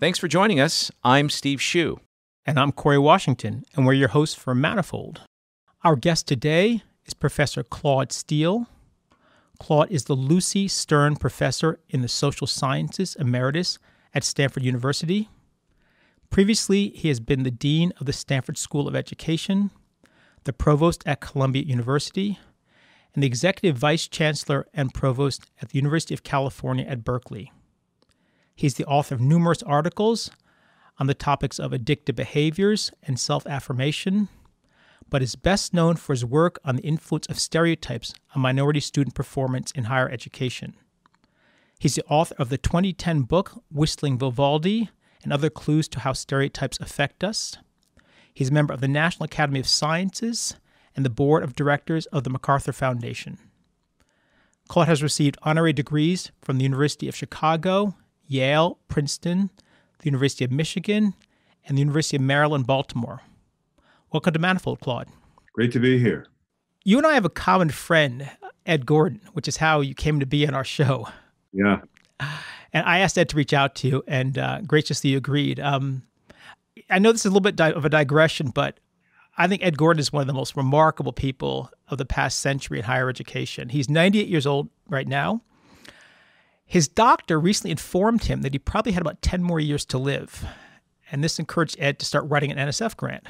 Thanks for joining us. I'm Steve Hsu. And I'm Corey Washington, and we're your hosts for Manifold. Our guest today is Professor Claude Steele. Claude is the Lucy Stern Professor in the Social Sciences Emeritus at Stanford University. Previously, he has been the Dean of the Stanford School of Education, the Provost at Columbia University, and the Executive Vice Chancellor and Provost at the University of California at Berkeley. He's the author of numerous articles on the topics of addictive behaviors and self affirmation, but is best known for his work on the influence of stereotypes on minority student performance in higher education. He's the author of the 2010 book Whistling Vivaldi and Other Clues to How Stereotypes Affect Us. He's a member of the National Academy of Sciences and the board of directors of the MacArthur Foundation. Claude has received honorary degrees from the University of Chicago, Yale, Princeton, the University of Michigan, and the University of Maryland, Baltimore. Welcome to Manifold, Claude. Great to be here. You and I have a common friend, Ed Gordon, which is how you came to be on our show. Yeah. And I asked Ed to reach out to you, and uh, graciously agreed. Um, I know this is a little bit di- of a digression, but I think Ed Gordon is one of the most remarkable people of the past century in higher education. He's 98 years old right now. His doctor recently informed him that he probably had about 10 more years to live, and this encouraged Ed to start writing an NSF grant.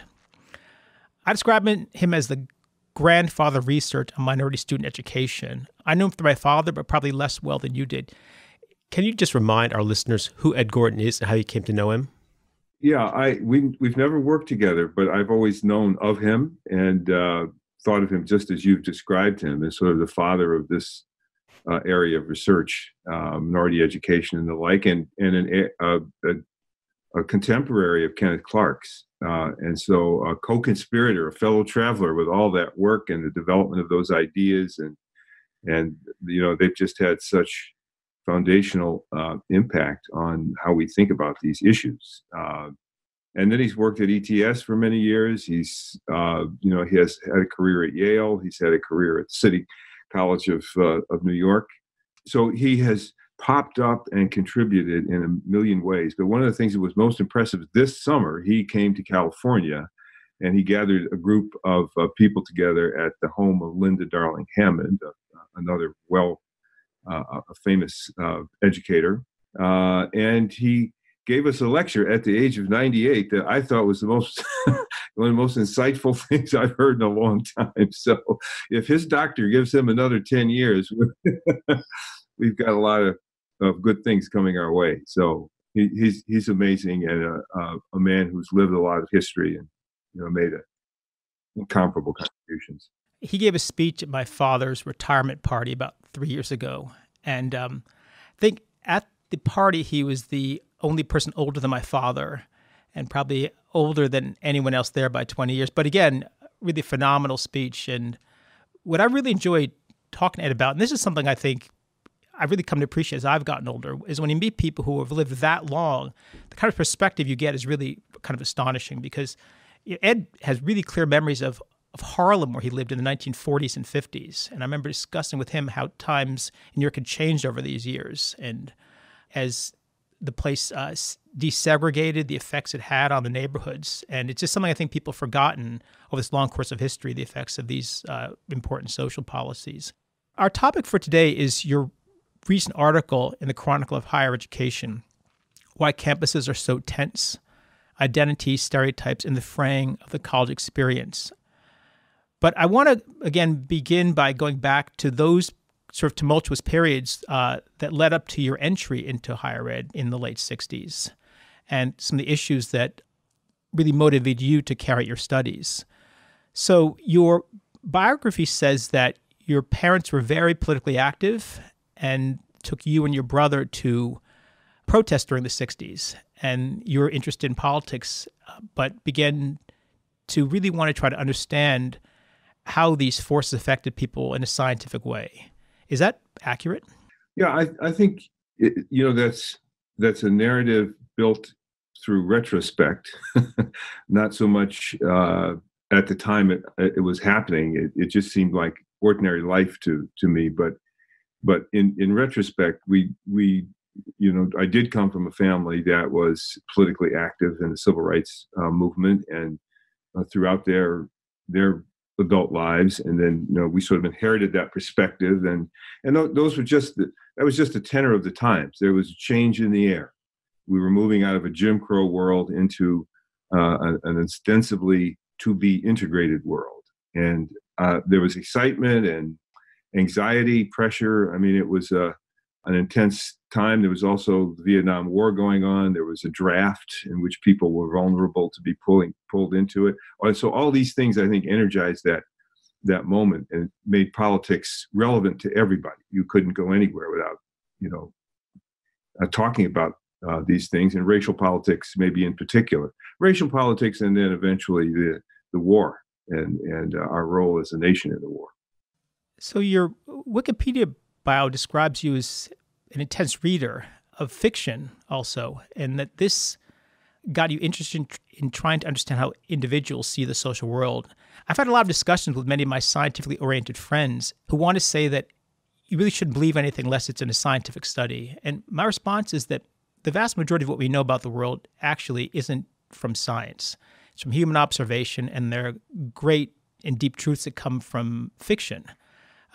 I describe him as the grandfather of research on minority student education. I knew him through my father, but probably less well than you did. Can you just remind our listeners who Ed Gordon is and how you came to know him? Yeah, I we we've never worked together, but I've always known of him and uh, thought of him just as you've described him as sort of the father of this uh, area of research, uh, minority education and the like, and and an, a, a, a contemporary of Kenneth Clark's, uh, and so a co-conspirator, a fellow traveler with all that work and the development of those ideas, and and you know they've just had such foundational uh, impact on how we think about these issues. Uh, and then he's worked at ETS for many years. He's, uh, you know, he has had a career at Yale. He's had a career at City College of uh, of New York. So he has popped up and contributed in a million ways. But one of the things that was most impressive this summer, he came to California and he gathered a group of uh, people together at the home of Linda Darling Hammond, uh, another well uh, a famous uh, educator, uh, and he gave us a lecture at the age of 98 that I thought was the most one of the most insightful things I've heard in a long time. So if his doctor gives him another 10 years, we've got a lot of, of good things coming our way. So he, he's he's amazing and a, a, a, man who's lived a lot of history and you know made a incomparable contributions. He gave a speech at my father's retirement party about three years ago, and um, I think at the party he was the only person older than my father, and probably older than anyone else there by 20 years. But again, really phenomenal speech. And what I really enjoyed talking to Ed about, and this is something I think I've really come to appreciate as I've gotten older, is when you meet people who have lived that long, the kind of perspective you get is really kind of astonishing because Ed has really clear memories of of Harlem, where he lived in the 1940s and 50s. And I remember discussing with him how times in New York had changed over these years. And as the place uh, desegregated, the effects it had on the neighborhoods. And it's just something I think people have forgotten over this long course of history, the effects of these uh, important social policies. Our topic for today is your recent article in the Chronicle of Higher Education Why Campuses Are So Tense Identity, Stereotypes, and the Fraying of the College Experience. But I want to again begin by going back to those sort of tumultuous periods uh, that led up to your entry into higher ed in the late 60s and some of the issues that really motivated you to carry out your studies. So, your biography says that your parents were very politically active and took you and your brother to protest during the 60s. And you were interested in politics, but began to really want to try to understand how these forces affected people in a scientific way. Is that accurate? Yeah, I, I think it, you know that's that's a narrative built through retrospect, not so much uh, at the time it, it was happening. It, it just seemed like ordinary life to to me, but but in in retrospect, we we you know, I did come from a family that was politically active in the civil rights uh, movement, and uh, throughout their their adult lives, and then you know we sort of inherited that perspective, and and those were just the, that was just the tenor of the times. There was a change in the air. We were moving out of a Jim Crow world into uh, an, ostensibly to be integrated world, and uh, there was excitement and anxiety, pressure. I mean, it was uh, an intense time. There was also the Vietnam War going on. There was a draft in which people were vulnerable to be pulling pulled into it. So all these things, I think, energized that that moment and made politics relevant to everybody. You couldn't go anywhere without, you know, uh, talking about uh, these things and racial politics, maybe in particular, racial politics, and then eventually the the war and and uh, our role as a nation in the war. So your Wikipedia bio describes you as an intense reader of fiction, also, and that this got you interested in, in, trying to understand how individuals see the social world. I've had a lot of discussions with many of my scientifically oriented friends who want to say that you really shouldn't believe anything unless it's in a scientific study. And my response is that the vast majority of what we know about the world actually isn't from science. It's from human observation, and there are great and deep truths that come from fiction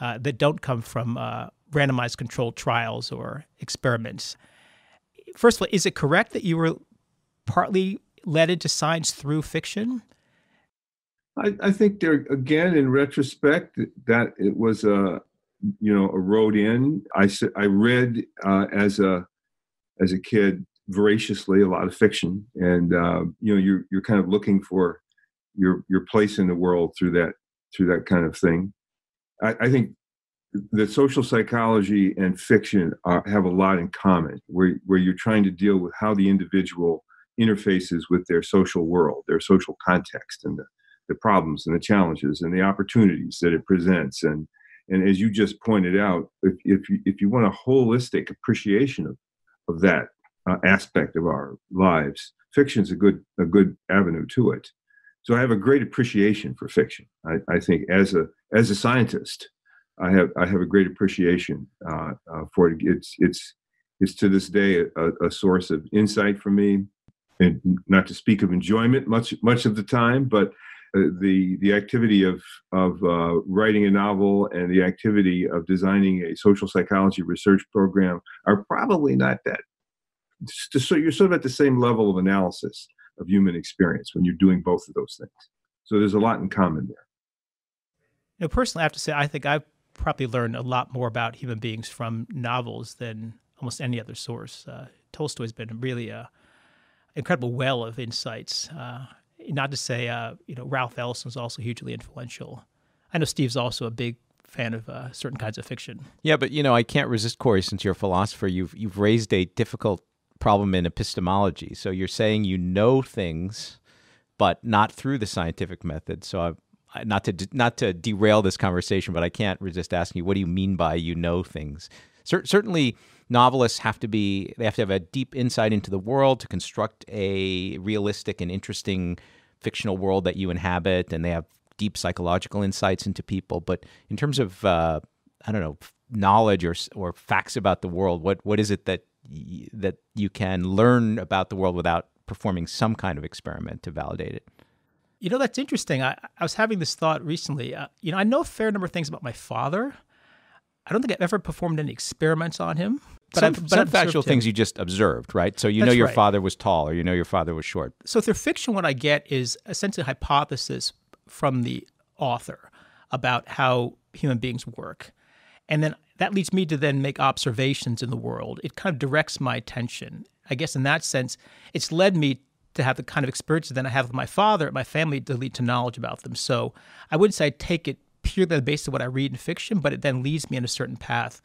uh, that don't come from uh, randomized controlled trials or experiments. First of all, is it correct that you were partly led into science through fiction? I, I think there again, in retrospect, that it was a you know a road in. I I read uh, as a as a kid voraciously a lot of fiction, and uh, you know you're you're kind of looking for your your place in the world through that through that kind of thing. I, I think that social psychology and fiction are, have a lot in common, where, where you're trying to deal with how the individual interfaces with their social world, their social context, and the, the problems and the challenges and the opportunities that it presents. And, and as you just pointed out, if, if, you, if you want a holistic appreciation of, of that uh, aspect of our lives, fiction is a good, a good avenue to it. So I have a great appreciation for fiction. I, I think as a, as a scientist, I have I have a great appreciation uh, uh, for it. It's it's it's to this day a, a, source of insight for me, and not to speak of enjoyment much much of the time, but uh, the the activity of of uh, writing a novel and the activity of designing a social psychology research program are probably not that. So you're sort of at the same level of analysis of human experience when you're doing both of those things. So there's a lot in common there. You know, personally, I have to say, I think I've probably learned a lot more about human beings from novels than almost any other source. Uh, Tolstoy's been really a incredible well of insights. Uh, not to say, uh, you know, Ralph Ellison was also hugely influential. I know Steve's also a big fan of uh, certain kinds of fiction. Yeah, but you know, I can't resist Corey. Since you're a philosopher, you've you've raised a difficult problem in epistemology. So you're saying you know things, but not through the scientific method. So I've not to not to derail this conversation, but I can't resist asking you, what do you mean by you know things? Certainly, novelists have to be they have to have a deep insight into the world to construct a realistic and interesting fictional world that you inhabit, and they have deep psychological insights into people. But in terms of uh, I don't know knowledge or or facts about the world, what what is it that y- that you can learn about the world without performing some kind of experiment to validate it? You know, that's interesting. I, I was having this thought recently. Uh, you know, I know a fair number of things about my father. I don't think I've ever performed any experiments on him. But some, I've, but some factual things you just observed, right? So you That's know your right. father was tall, or you know your father was short. So through fiction, what I get is essentially a hypothesis from the author about how human beings work, and then that leads me to then make observations in the world. It kind of directs my attention. I guess in that sense, it's led me to have the kind of experiences that I have with my father, my family to lead to knowledge about them. So I wouldn't say I take it purely based on what I read in fiction, but it then leads me in a certain path.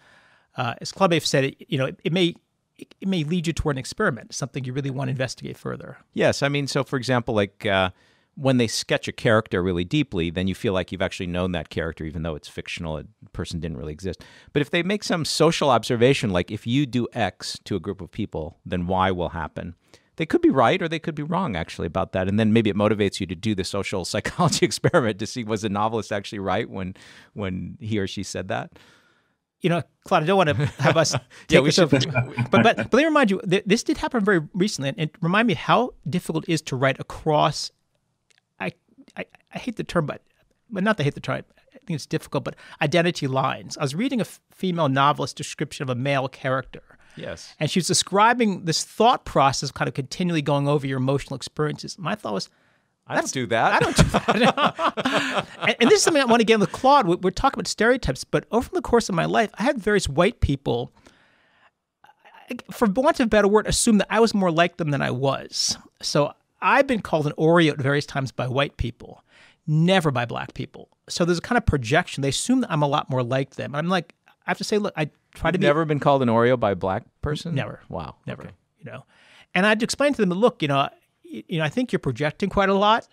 Uh, as Claude said, it, you know, it, it may it may lead you toward an experiment, something you really want to investigate further. Yes, I mean, so for example, like uh, when they sketch a character really deeply, then you feel like you've actually known that character, even though it's fictional, a person didn't really exist. But if they make some social observation, like if you do X to a group of people, then Y will happen they could be right or they could be wrong actually about that and then maybe it motivates you to do the social psychology experiment to see was the novelist actually right when when he or she said that you know, Claude, I don't want to have us Yeah, we should- but, but but let me remind you, th- this did happen very recently, and it remind me how difficult it is to write across. I I, hate the term, but but not to hate the term. I think it's difficult, but identity lines. I was reading a f- female novelist description of a male character, Yes. and she was describing this thought process, kind of continually going over your emotional experiences. My thought was, I don't do that. I don't do that. and, and this is something I want to get with Claude. We- We're talking about stereotypes, but over the course of my life, I had various white people, for want of a better word, assume that I was more like them than I was. So I've been called an Oreo at various times by white people, never by black people. So there's a kind of projection. They assume that I'm a lot more like them. I'm like, I have to say, look, I try to be Never been called an Oreo by a black person? Never. Wow. never Okay. you know and i'd explain to them look you know you know i think you're projecting quite a lot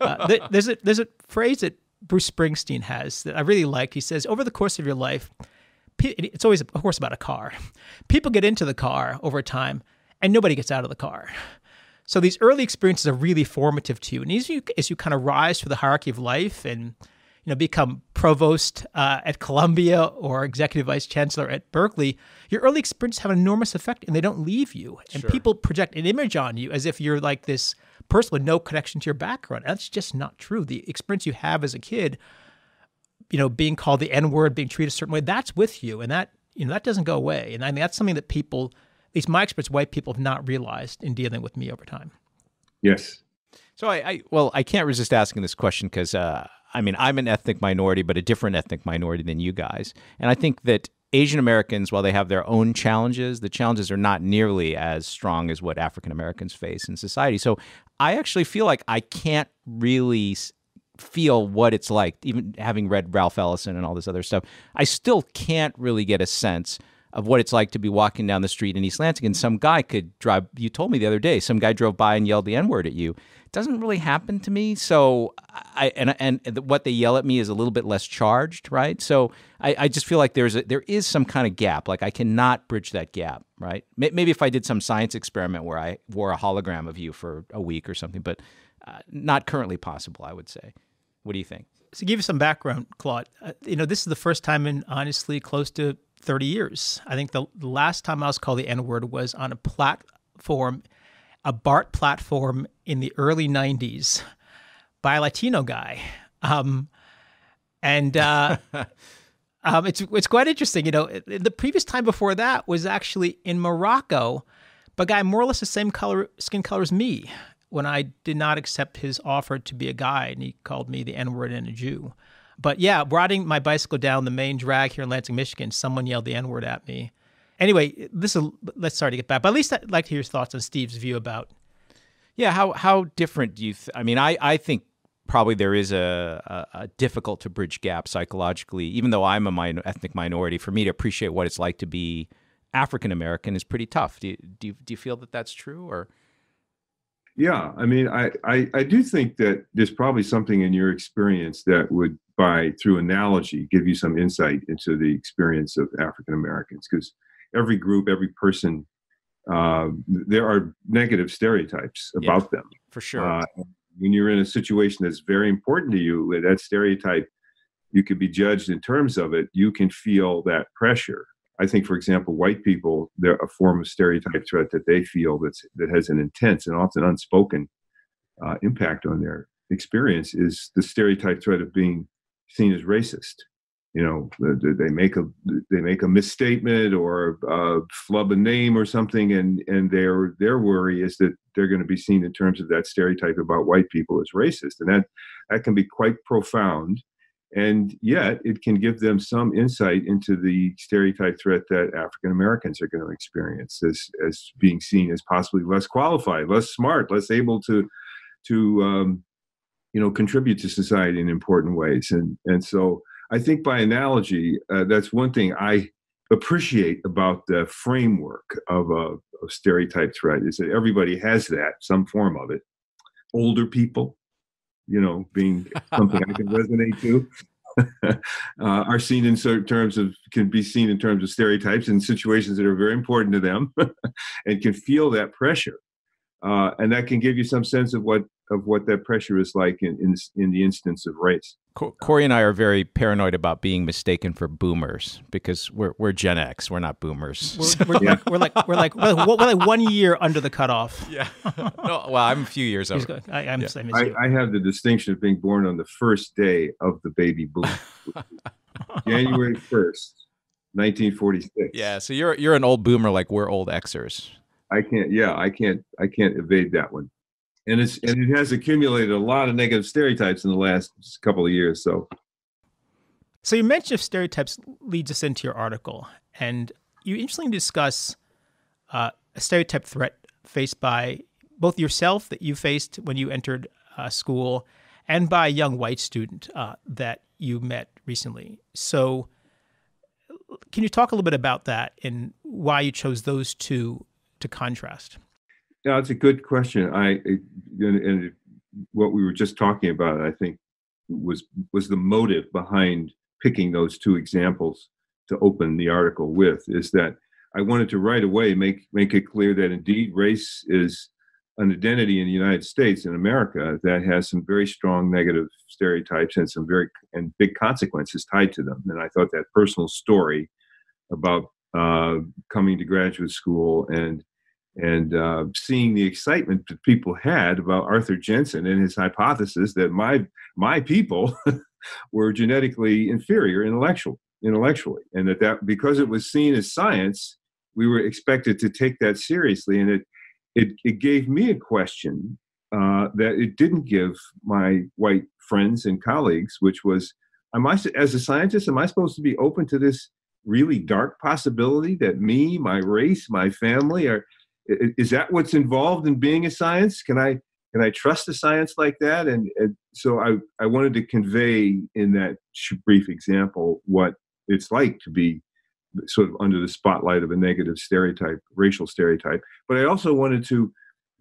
uh, th- there's a there's a phrase that bruce springsteen has that i really like he says over the course of your life pe- it's always of course about a car people get into the car over time and nobody gets out of the car so these early experiences are really formative to you and as you as you kind of rise through the hierarchy of life and you know, become provost uh, at Columbia or executive vice chancellor at Berkeley, your early experiences have an enormous effect and they don't leave you. And people project an image on you as if you're like this person with no connection to your background. That's just not true. The experience you have as a kid, you know, being called the N word, being treated a certain way, that's with you. And that, you know, that doesn't go away. And I mean, that's something that people, at least my experience, white people have not realized in dealing with me over time. Yes. So I, I well, I can't resist asking this question because uh, I mean I'm an ethnic minority, but a different ethnic minority than you guys, and I think that Asian Americans, while they have their own challenges, the challenges are not nearly as strong as what African Americans face in society. So I actually feel like I can't really s- feel what it's like, even having read Ralph Ellison and all this other stuff. I still can't really get a sense of what it's like to be walking down the street in East Lansing and some guy could drive. You told me the other day, some guy drove by and yelled the N word at you. It doesn't really happen to me. So I and and what they yell at me is a little bit less charged, right? So I, I just feel like there's a, there is some kind of gap. Like I cannot bridge that gap, right? Maybe if I did some science experiment where I wore a hologram of you for a week or something, but uh, not currently possible. I would say. What do you think? To give you some background, Claude, uh, you know, this is the first time in honestly close to 30 years. I think the, the last time I was called the N word was on a platform, a BART platform in the early 90s by a Latino guy. Um, and uh, um, it's, it's quite interesting. You know, the previous time before that was actually in Morocco, but a guy more or less the same color, skin color as me when I did not accept his offer to be a guide, and he called me the N word and a Jew. But yeah, riding my bicycle down the main drag here in Lansing, Michigan, someone yelled the N word at me. Anyway, this is let's start to get back, but at least I'd like to hear your thoughts on Steve's view about. Yeah, how how different do you? Th- I mean, I I think probably there is a, a, a difficult to bridge gap psychologically. Even though I'm a min- ethnic minority, for me to appreciate what it's like to be African American is pretty tough. Do you, do you, do you feel that that's true or? Yeah, I mean, I, I I do think that there's probably something in your experience that would, by through analogy, give you some insight into the experience of African Americans. Because every group, every person, uh, there are negative stereotypes Yeah. about them. For sure. Uh, when you're in a situation that's very important to you, that stereotype, you could be judged in terms of it. You can feel that pressure. I think, for example, white people, they're a form of stereotype threat that they feel that's that has an intense and often unspoken uh, impact on their experience is the stereotype threat of being seen as racist. You know, the- the- they make a they make a misstatement or uh, flub a name or something, and and their their worry is that they're going to be seen in terms of that stereotype about white people as racist, and that that can be quite profound and yet it can give them some insight into the stereotype threat that African Americans are going to experience as as being seen as possibly less qualified, less smart, less able to to um, you know contribute to society in important ways. And and so I think by analogy, uh, that's one thing I appreciate about the framework of a of stereotype threat is that everybody has that some form of it. Older people, you know, being something I can resonate to. uh, are seen in certain terms of can be seen in terms of stereotypes in situations that are very important to them and can feel that pressure uh, and that can give you some sense of what of what that pressure is like in in, in the instance of race. Corey and I are very paranoid about being mistaken for boomers because we're we're Gen X. We're not boomers. We're, we're, yeah. like, we're, like, we're like we're like we're like one year under the cutoff. Yeah. no, well, I'm a few years over. I, am yeah. same I, I, have the distinction of being born on the first day of the baby boom, January first, 1946. Yeah. So you're you're an old boomer like we're old Xers. I can't. Yeah, I can't. I can't evade that one and it's and it has accumulated a lot of negative stereotypes in the last couple of years. So, so you mentioned stereotypes leads us into your article, and you interestingly discuss uh, a stereotype threat faced by both yourself that you faced when you entered uh, school, and by a young white student uh, that you met recently. So, can you talk a little bit about that and why you chose those two to contrast? Yeah, it's a good question. I and what we were just talking about, I think, was was the motive behind picking those two examples to open the article with is that I wanted to right away make make it clear that indeed race is an identity in the United States in America that has some very strong negative stereotypes and some very and big consequences tied to them. And I thought that personal story about uh, coming to graduate school and and uh, seeing the excitement that people had about Arthur Jensen and his hypothesis that my my people were genetically inferior intellectual intellectually, and that that because it was seen as science, we were expected to take that seriously, and it it, it gave me a question uh, that it didn't give my white friends and colleagues, which was, am I as a scientist, am I supposed to be open to this really dark possibility that me, my race, my family are is that what's involved in being a science? Can I can I trust a science like that? And, and so I, I wanted to convey in that brief example what it's like to be sort of under the spotlight of a negative stereotype, racial stereotype. But I also wanted to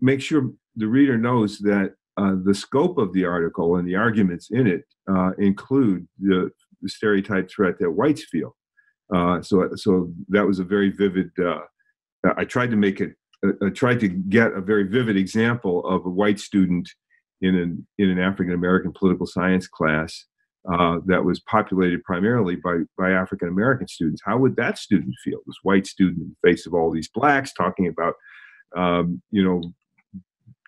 make sure the reader knows that uh, the scope of the article and the arguments in it uh, include the, the, stereotype threat that whites feel. Uh, so, so that was a very vivid. Uh, I tried to make it uh, tried to get a very vivid example of a white student in an in an African American political science class uh, that was populated primarily by by African American students. How would that student feel? This white student in the face of all these blacks talking about um, you know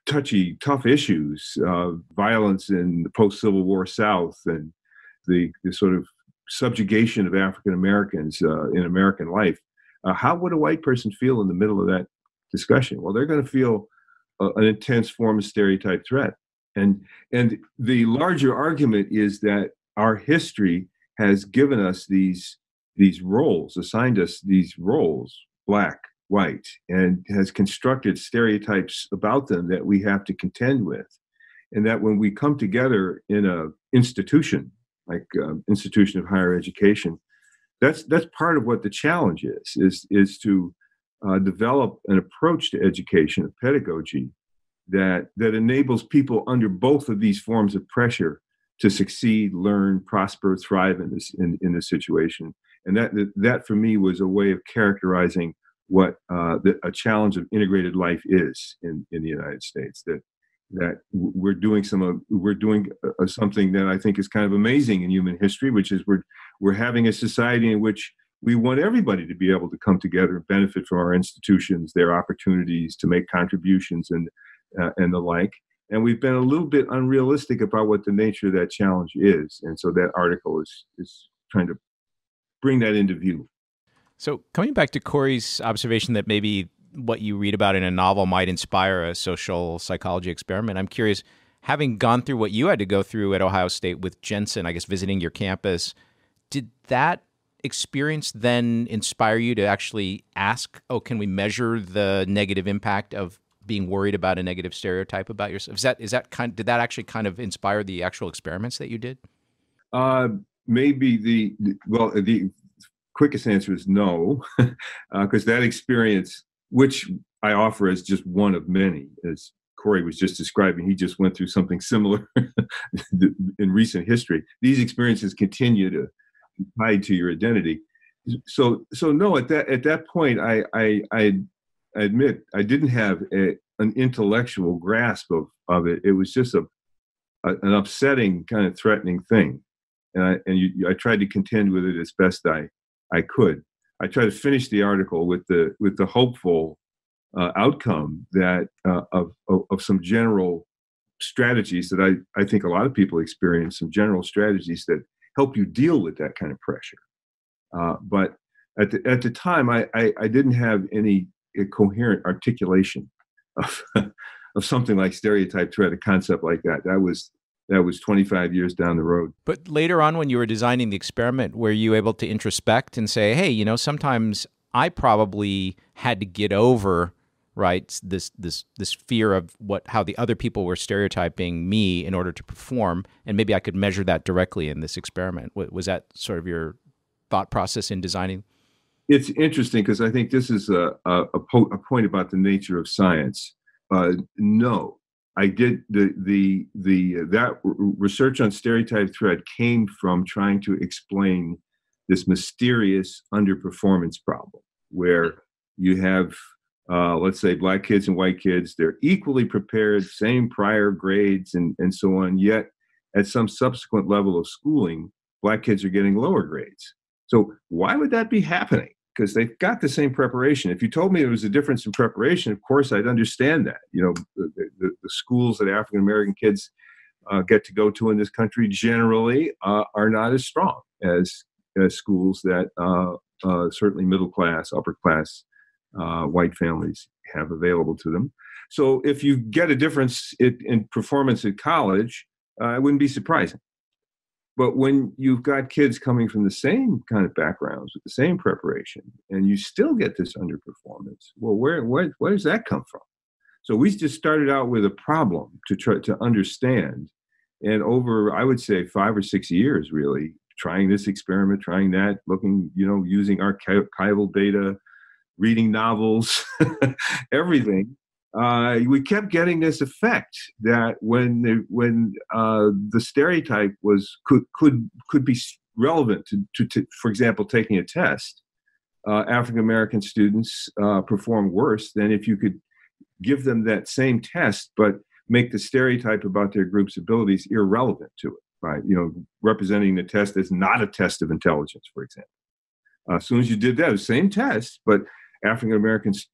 touchy, tough issues, uh, violence in the post Civil War South, and the, the sort of subjugation of African Americans uh, in American life. Uh, how would a white person feel in the middle of that discussion. Well, they're going to feel a, an intense form of stereotype threat. And, and the larger argument is that our history has given us these, these roles, assigned us these roles, black, white, and has constructed stereotypes about them that we have to contend with. And that when we come together in a institution, like um, institution of higher education, that's that's part of what the challenge is is is to uh, develop an approach to education, a pedagogy that that enables people under both of these forms of pressure to succeed, learn, prosper, thrive in this in, in this situation. And that, that for me was a way of characterizing what uh, the, a challenge of integrated life is in, in the United States. That that we're doing some uh, we're doing uh, something that I think is kind of amazing in human history, which is we're we're having a society in which we want everybody to be able to come together and benefit from our institutions, their opportunities to make contributions and uh, and the like. And we've been a little bit unrealistic about what the nature of that challenge is. And so that article is is trying to bring that into view. So coming back to Corey's observation that maybe what you read about in a novel might inspire a social psychology experiment, I'm curious, having gone through what you had to go through at Ohio State with Jensen, I guess visiting your campus, did that experience then inspire you to actually ask, oh, can we measure the negative impact of being worried about a negative stereotype about yourself? Is that is that kind? Did that actually kind of inspire the actual experiments that you did? Uh, maybe the, well, the quickest answer is no, because uh, that experience, which I offer as just one of many, as Corey was just describing, he just went through something similar in recent history. These experiences continue to tied to your identity. So so no, at that at that point, I I I admit I didn't have a, an intellectual grasp of of it. It was just a, a an upsetting kind of threatening thing, and I and you, I tried to contend with it as best I I could. I tried to finish the article with the with the hopeful uh, outcome that uh, of, of, of some general strategies that I I think a lot of people experience some general strategies that help you deal with that kind of pressure. Uh, but at the at the time, I I, I didn't have any coherent articulation of of something like stereotype threat, a concept like that. That was that was 25 years down the road. But later on, when you were designing the experiment, were you able to introspect and say, "Hey, you know, sometimes I probably had to get over." Right? This this this fear of what how the other people were stereotyping me in order to perform and maybe i could measure that directly in this experiment. Was that sort of your thought process in designing? It's interesting because i think this is a, a, a, po- a, point about the nature of science. Uh, no i did the the the that research on stereotype threat came from trying to explain this mysterious underperformance problem where you have uh, let's say black kids and white kids, they're equally prepared, same prior grades and, and so on, yet at some subsequent level of schooling, black kids are getting lower grades. So why would that be happening? Because they've got the same preparation. If you told me there was a difference in preparation, of course I'd understand that. You know, the, the, the schools that African American kids uh, get to go to in this country generally uh, are not as strong as, as schools that uh, uh certainly middle class, upper class uh, white families have available to them. So if you get a difference in, performance at college, uh, it wouldn't be surprising. But when you've got kids coming from the same kind of backgrounds with the same preparation, and you still get this underperformance, well, where where where does that come from? So we just started out with a problem to try to understand, and over I would say five or six years, really trying this experiment, trying that, looking, you know, using archival data, reading novels, everything. Uh, we kept getting this effect that when the, when uh, the stereotype was could could could be relevant to, to, to for example, taking a test, uh, African American students uh, perform worse than if you could give them that same test, but make the stereotype about their group's abilities irrelevant to it. Right? You know, representing the test as not a test of intelligence, for example. Uh, as soon as you did that, same test, but African Americans'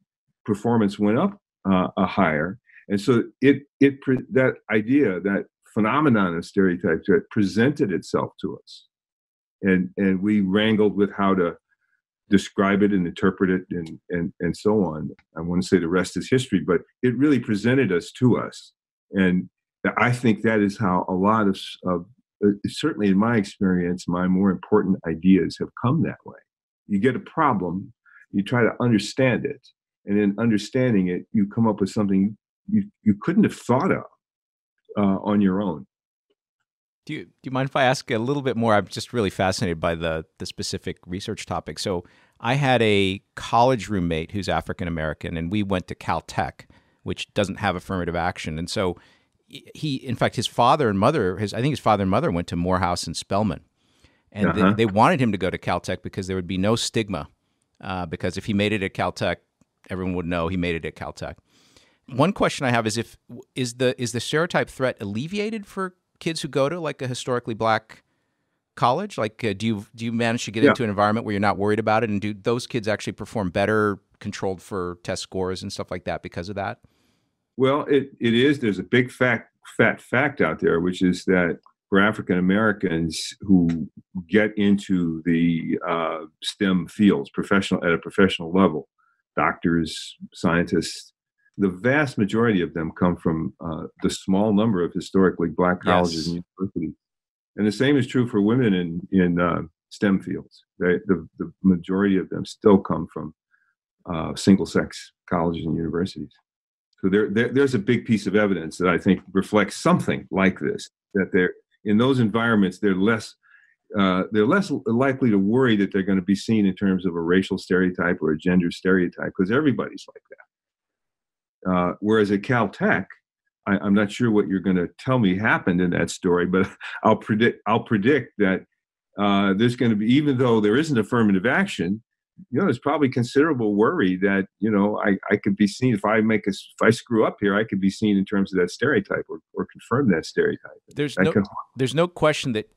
performance went up uh, a higher, and so it it that idea that phenomenon of stereotypes that presented itself to us, and and we wrangled with how to describe it and interpret it and and and so on. I want to say the rest is history, but it really presented us to us, and I think that is how a lot of, of uh, certainly in my experience, my more important ideas have come that way. You get a problem, you try to understand it and in understanding it you come up with something you, you couldn't have thought of uh, on your own do you, do you mind if I ask a little bit more? I'm just really fascinated by the, the specific research topic. So, I had a college roommate who's African American, and we went to Caltech, which doesn't have affirmative action. And so, he, in fact, his father and mother, his I think his father and mother went to Morehouse and Spelman, and uh-huh. they, they wanted him to go to Caltech because there would be no stigma uh, because if he made it at Caltech, everyone would know he made it at Caltech. One question I have is if is the is the stereotype threat alleviated for kids who go to like a historically black college? Like, uh, do you do you manage to get yeah. into an environment where you're not worried about it, and do those kids actually perform better, controlled for test scores and stuff like that because of that? Well, it, it is. There's a big fact fat fact out there, which is that for African Americans who get into the uh, STEM fields, professional at a professional level, doctors, scientists, the vast majority of them come from uh, the small number of historically black colleges yes. and universities. And the same is true for women in in uh, STEM fields. They, the the majority of them still come from uh, single sex colleges and universities. So there, there, there's a big piece of evidence that I think reflects something like this that there in those environments, they're less uh, they're less likely to worry that they're going to be seen in terms of a racial stereotype or a gender stereotype because everybody's like that. Uh, whereas at Caltech, I, am not sure what you're going to tell me happened in that story, but I'll predict I'll predict that uh, there's going to be even though there isn't affirmative action, you know, there's probably considerable worry that you know I, I could be seen if I make a if I screw up here, I could be seen in terms of that stereotype or, or confirm that stereotype. There's That no can- there's no question that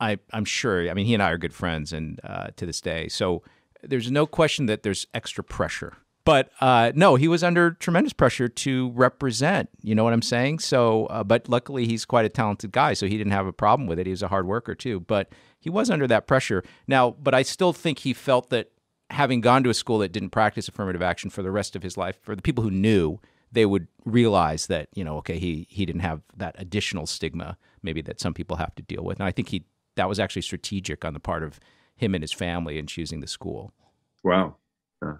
I I'm sure. I mean, he and I are good friends, and uh, to this day, so there's no question that there's extra pressure. But uh, no, he was under tremendous pressure to represent. You know what I'm saying? So, uh, but luckily, he's quite a talented guy, so he didn't have a problem with it. He was a hard worker too, but he was under that pressure. Now, but I still think he felt that having gone to a school that didn't practice affirmative action for the rest of his life, for the people who knew, they would realize that you know, okay, he he didn't have that additional stigma maybe that some people have to deal with. And I think he that was actually strategic on the part of him and his family in choosing the school. wow, Uh,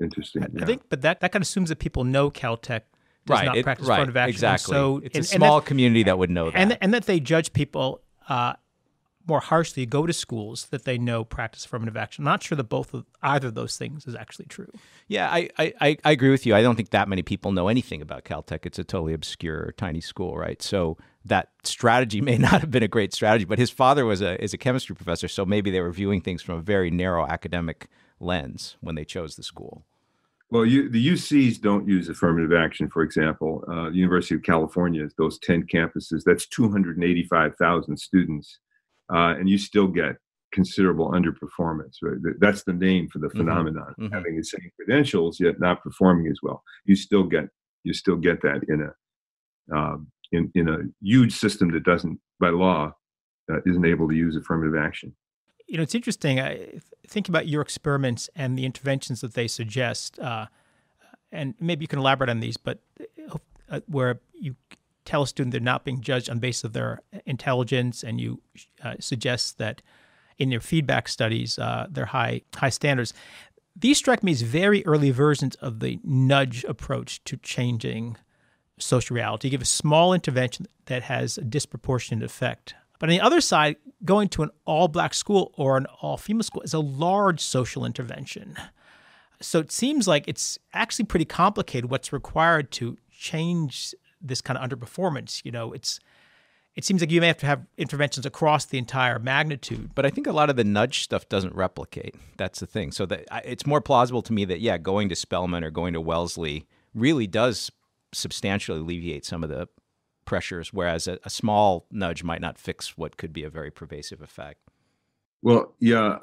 interesting. I yeah. think, but that, that kind of assumes that people know Caltech does not it- practice right, affirmative action. Exactly. So, it's and- a small that- community that would know that. and and that they judge people uh, more harshly go to schools that they know practice affirmative action. I'm not sure that both of either of those things is actually true. Yeah, I, I, I- I agree with you. I don't think that many people know anything about Caltech. It's a totally obscure, tiny school, right? So that strategy may not have been a great strategy, but his father was a is a chemistry professor, so maybe they were viewing things from a very narrow academic lens when they chose the school. Well, you, the UCs don't use affirmative action, for example. Uh, the University of California, those 10 campuses, that's 285,000 students. Uh, and you still get considerable underperformance. Right? That's the name for the Mhm, phenomenon. mhm. Having the same credentials, yet not performing as well. You still get you still get that in a um, in, in a huge system that doesn't, by law, uh, isn't able to use affirmative action. You know, it's interesting. I think about your experiments and the interventions that they suggest, uh, and maybe you can elaborate on these. But uh, where you tell a student they're not being judged on basis of their intelligence, and you uh, suggest that in your feedback studies uh, they're high high standards. These strike me as very early versions of the nudge approach to changing social reality. You give a small intervention that has a disproportionate effect. But on the other side, going to an all black school or an all female school is a large social intervention. So it seems like it's actually pretty complicated what's required to change this kind of underperformance. You know, it's it seems like you may have to have interventions across the entire magnitude. But I think a lot of the nudge stuff doesn't replicate. That's the thing. So that I- it's more plausible to me that yeah, going to Spelman or going to Wellesley really does substantially alleviate some of the pressures, whereas a, a small nudge might not fix what could be a very pervasive effect. Well, yeah,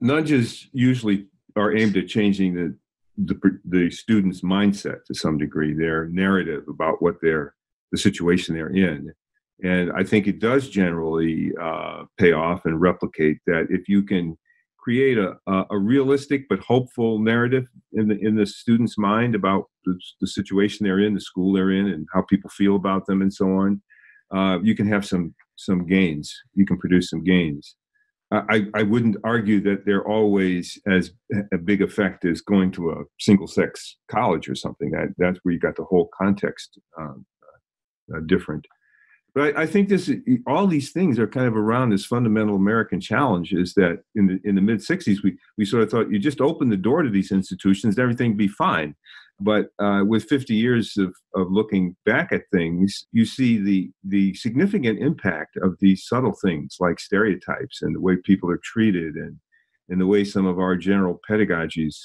nudges usually are aimed at changing the the, the student's mindset to some degree, their narrative about what they're the situation they're in, and I think it does generally uh, pay off and replicate that if you can create a, a, a realistic but hopeful narrative in the in the student's mind about the, the situation they're in, the school they're in, and how people feel about them, and so on, uh, you can have some some gains. You can produce some gains. I, I wouldn't argue that they're always as a big effect as going to a single sex college or something. That that's where you got the whole context um, uh, different. But I, I think this all these things are kind of around this fundamental American challenge is that in the in the mid '60s we we sort of thought you just open the door to these institutions, everything be fine. But uh, with 50 years of, of looking back at things, you see the the significant impact of these subtle things like stereotypes and the way people are treated and and the way some of our general pedagogies,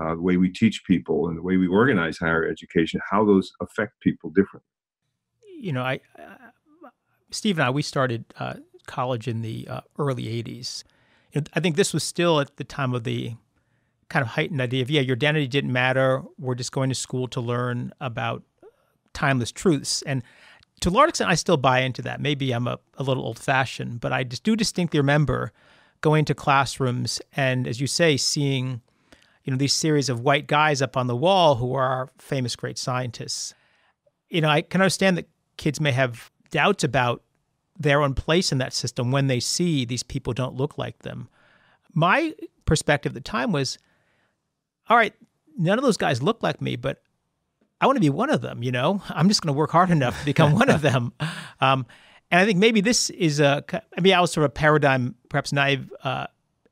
uh, the way we teach people and the way we organize higher education, how those affect people differently. You know, I, uh, Steve and I, we started uh, college in the uh, early '80s. You I think this was still at the time of the kind of heightened idea of yeah, your identity didn't matter. We're just going to school to learn about timeless truths. And to a large extent, I still buy into that. Maybe I'm a, a little old fashioned, but I just do distinctly remember going to classrooms and, as you say, seeing you know these series of white guys up on the wall who are our famous great scientists. You know, I can understand that kids may have doubts about their own place in that system when they see these people don't look like them. My perspective at the time was all right, none of those guys look like me, but I want to be one of them. You know, I'm just going to work hard enough to become one of them. Um, and I think maybe this is a, I mean, I was sort of a paradigm, perhaps naive uh,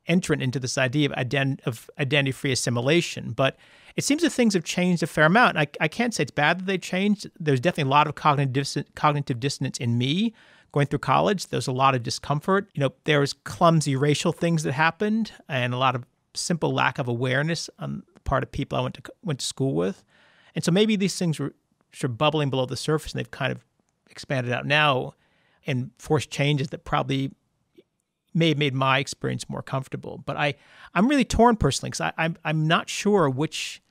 entrant into this idea of, ident- of identity-free assimilation. But it seems that things have changed a fair amount. I, I can't say it's bad that they changed. There's definitely a lot of cognitive dis- cognitive dissonance in me going through college. There's a lot of discomfort. You know, there was clumsy racial things that happened, and a lot of simple lack of awareness on the part of people I went to went to school with, and so maybe these things were sort of bubbling below the surface, and they've kind of expanded out now and forced changes that probably may have made my experience more comfortable. But I, I'm really torn personally because I'm, I'm not sure which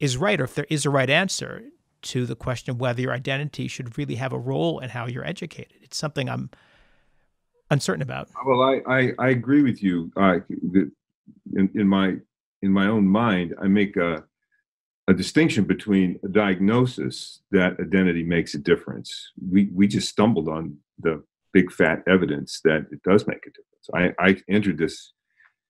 is right or if there is a right answer to the question of whether your identity should really have a role in how you're educated. It's something I'm uncertain about. Well, I, I, I agree with you. Uh, in, in my in my own mind, I make a, a distinction between a diagnosis that identity makes a difference. We we just stumbled on the big fat evidence that it does make a difference. I, I entered this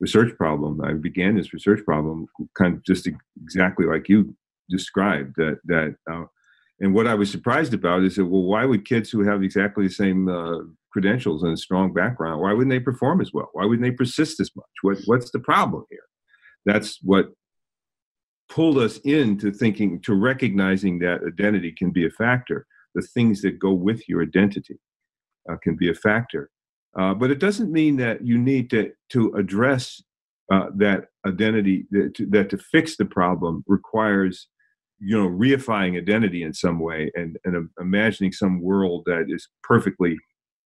research problem. I began this research problem kind of just exactly like you described that that uh, and what I was surprised about is that well, why would kids who have exactly the same uh, credentials and a strong background, why wouldn't they perform as well? Why wouldn't they persist as much? What what's the problem here? That's what pulled us into thinking to recognizing that identity can be a factor. The things that go with your identity uh, can be a factor. Uh, but it doesn't mean that you need to to address uh, that identity that to, that to fix the problem requires you know reifying identity in some way and and imagining some world that is perfectly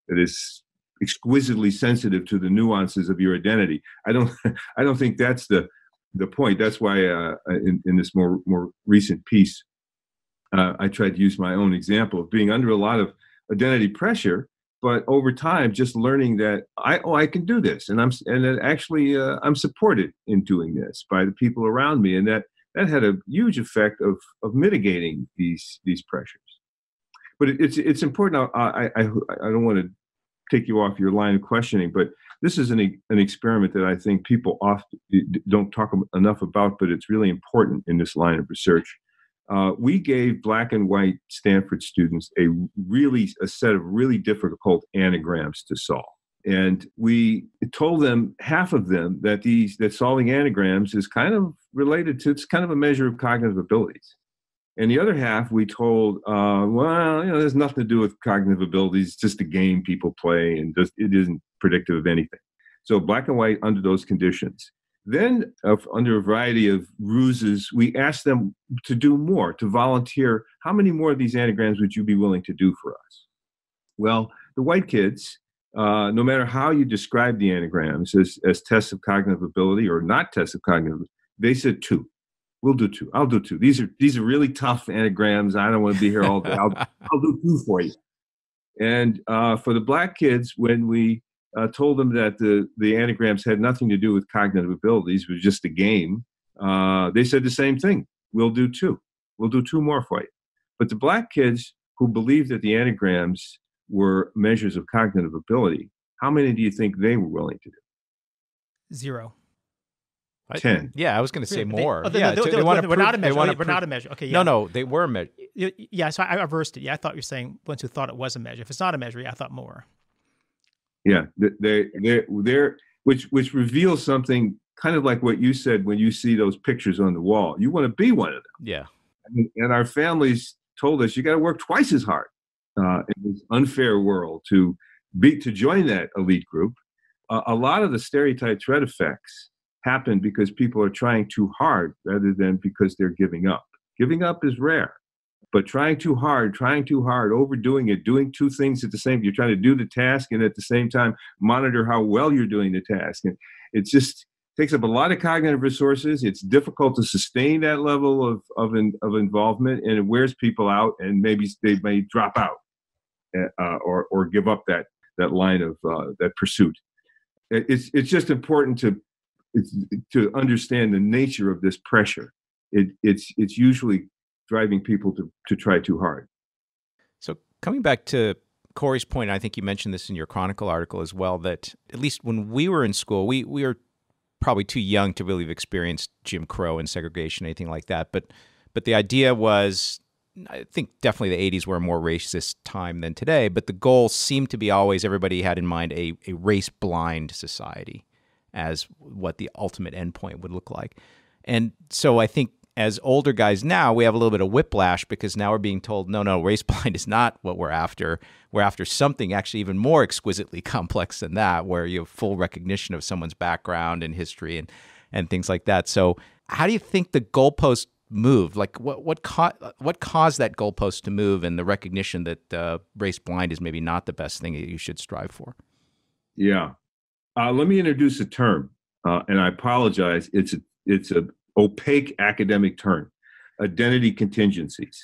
that is exquisitely sensitive to the nuances of your identity i don't i don't think that's the the point that's why uh, in, in this more more recent piece uh, i tried to use my own example of being under a lot of identity pressure but over time just learning that i oh i can do this and i'm and that actually uh, i'm supported in doing this by the people around me and that that had a huge effect of of mitigating these these pressures. But it, it's it's important. I I I don't want to take you off your line of questioning, but this is an an experiment that I think people often don't talk enough about, but it's really important in this line of research. Uh, we gave black and white Stanford students a really a set of really difficult anagrams to solve and we told them half of them that these that solving anagrams is kind of related to it's kind of a measure of cognitive abilities and the other half we told uh, well you know there's nothing to do with cognitive abilities it's just a game people play and just, it isn't predictive of anything. So black and white under those conditions. Then uh, under a variety of ruses we asked them to do more to volunteer. How many more of these anagrams would you be willing to do for us? Well the white kids uh, no matter how you describe the anagrams as, as tests of cognitive ability or not tests of cognitive, they said two. We'll do two. I'll do two. These are these are really tough anagrams. I don't want to be here all day. I'll, I'll do two for you. And uh, for the black kids, when we uh, told them that the the anagrams had nothing to do with cognitive abilities, it was just a game, uh, they said the same thing. We'll do two. We'll do two more for you. But the black kids who believed that the anagrams were measures of cognitive ability, how many do you think they were willing to do? Zero. Ten. Yeah, I was going to say They- more. oh, they- yeah, they- they- they wanna we're not a prove- they measure. wanna We're not a measure. Okay, yeah. No, no, they were measured. Y- Yeah, so I, I reversed it. Yeah, I thought you were saying ones who thought it was a measure. If it's not a measure, yeah, I thought more. Yeah, they they they're, they're which which reveals something kind of like what you said when you see those pictures on the wall. You want to be one of them. Yeah. And, and our families told us you got to work twice as hard uh, in this unfair world to be to join that elite group. Uh, a lot of the stereotype threat effects happen because people are trying too hard rather than because they're giving up. Giving up is rare, but trying too hard, trying too hard, overdoing it, doing two things at the same. You're trying to do the task and at the same time monitor how well you're doing the task, and it just takes up a lot of cognitive resources. It's difficult to sustain that level of of, of involvement, and it wears people out, and maybe they may drop out uh, or or give up that that line of uh, that pursuit. It's it's just important to to understand the nature of this pressure. It, it's it's usually driving people to to try too hard. So coming back to Corey's point, I think you mentioned this in your Chronicle article as well. That at least when we were in school, we we were probably too young to really have experienced Jim Crow and segregation, anything like that. But but the idea was, I think definitely the '80s were a more racist time than today. But the goal seemed to be always everybody had in mind a a race blind society as what the ultimate endpoint would look like. And so I think as older guys now, we have a little bit of whiplash because now we're being told, no, no, race blind is not what we're after. We're after something actually even more exquisitely complex than that, where you have full recognition of someone's background and history. And and things like that. So, how do you think the goalpost moved? Like, what what co- what caused that goalpost to move, and the recognition that uh, race blind is maybe not the best thing that you should strive for? Yeah, uh, let me introduce a term, uh, and I apologize. It's a it's a opaque academic term, identity contingencies.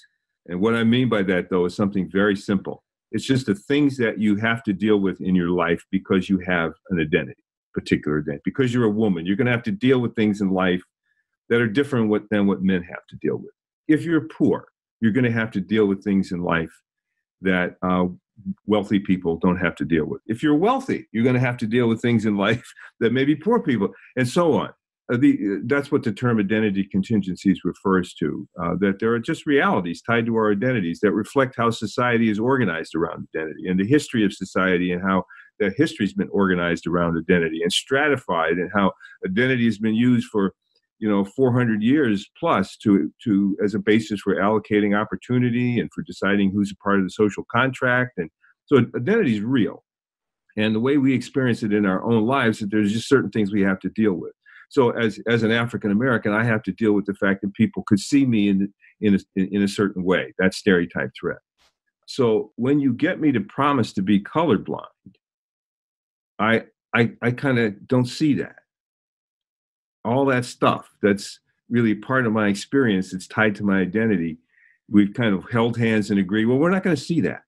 And what I mean by that, though, is something very simple. It's just the things that you have to deal with in your life because you have an identity, particular identity. Because you're a woman, you're going to have to deal with things in life that are different what, than what men have to deal with. If you're poor, you're going to have to deal with things in life that uh, wealthy people don't have to deal with. If you're wealthy, you're going to have to deal with things in life that maybe poor people, and so on. Uh, the, that's what the term identity contingencies refers to. Uh, that there are just realities tied to our identities that reflect how society is organized around identity and the history of society and how that history's been organized around identity and stratified and how identity has been used for you know 400 years plus to to as a basis for allocating opportunity and for deciding who's a part of the social contract and so identity is real and the way we experience it in our own lives that there's just certain things we have to deal with so as as an African American, I have to deal with the fact that people could see me in in a, in a certain way. That stereotype threat. So when you get me to promise to be colorblind, I I I kind of don't see that. All that stuff that's really part of my experience. It's tied to my identity. We've kind of held hands and agreed. Well, we're not going to see that.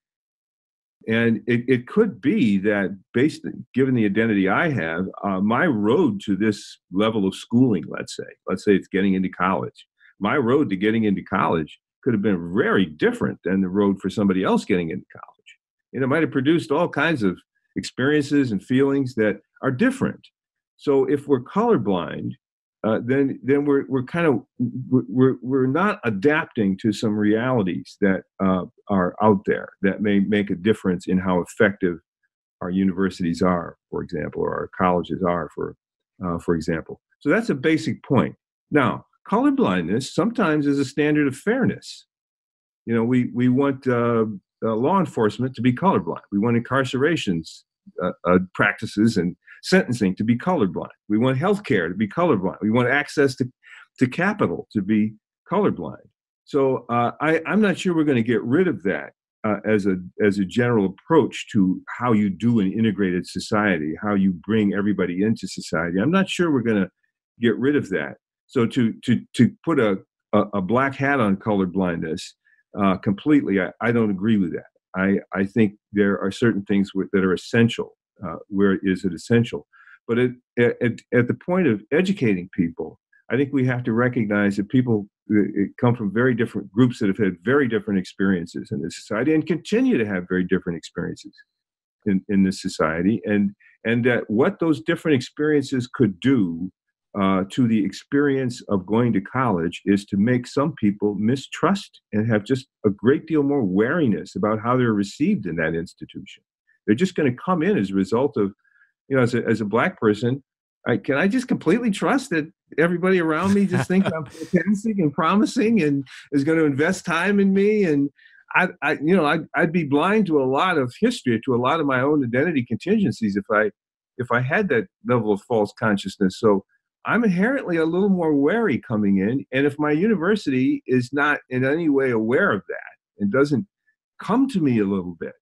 And it, it could be that, based given the identity I have, uh, my road to this level of schooling, let's say, let's say it's getting into college, my road to getting into college could have been very different than the road for somebody else getting into college. And it might have produced all kinds of experiences and feelings that are different. So if we're colorblind, uh, then then we're we're kind of we're we're not adapting to some realities that uh, are out there that may make a difference in how effective our universities are, for example, or our colleges are, for uh, for example. So that's a basic point. Now, colorblindness sometimes is a standard of fairness. You know, we we want uh, uh, law enforcement to be colorblind. We want incarcerations practices and sentencing to be colorblind. We want healthcare to be colorblind. We want access to, to capital to be colorblind. So uh, I, I'm not sure we're going to get rid of that uh, as a as a general approach to how you do an integrated society, how you bring everybody into society. I'm not sure we're going to get rid of that. So to to to put a a, a black hat on colorblindness uh, completely, I, I don't agree with that. I I think there are certain things that are essential uh, where is it essential? But it, at, at the point of educating people, I think we have to recognize that people uh, come from very different groups that have had very different experiences in this society and continue to have very different experiences in, in this society and and that what those different experiences could do uh, to the experience of going to college is to make some people mistrust and have just a great deal more wariness about how they're received in that institution. They're just going to come in as a result of, you know, as a, as a black person, I, can I just completely trust that everybody around me just thinks I'm fantastic and promising and is going to invest time in me and I, I you know, I'd, I'd be blind to a lot of history, to a lot of my own identity contingencies if I, if I had that level of false consciousness. So I'm inherently a little more wary coming in, and if my university is not in any way aware of that and doesn't come to me a little bit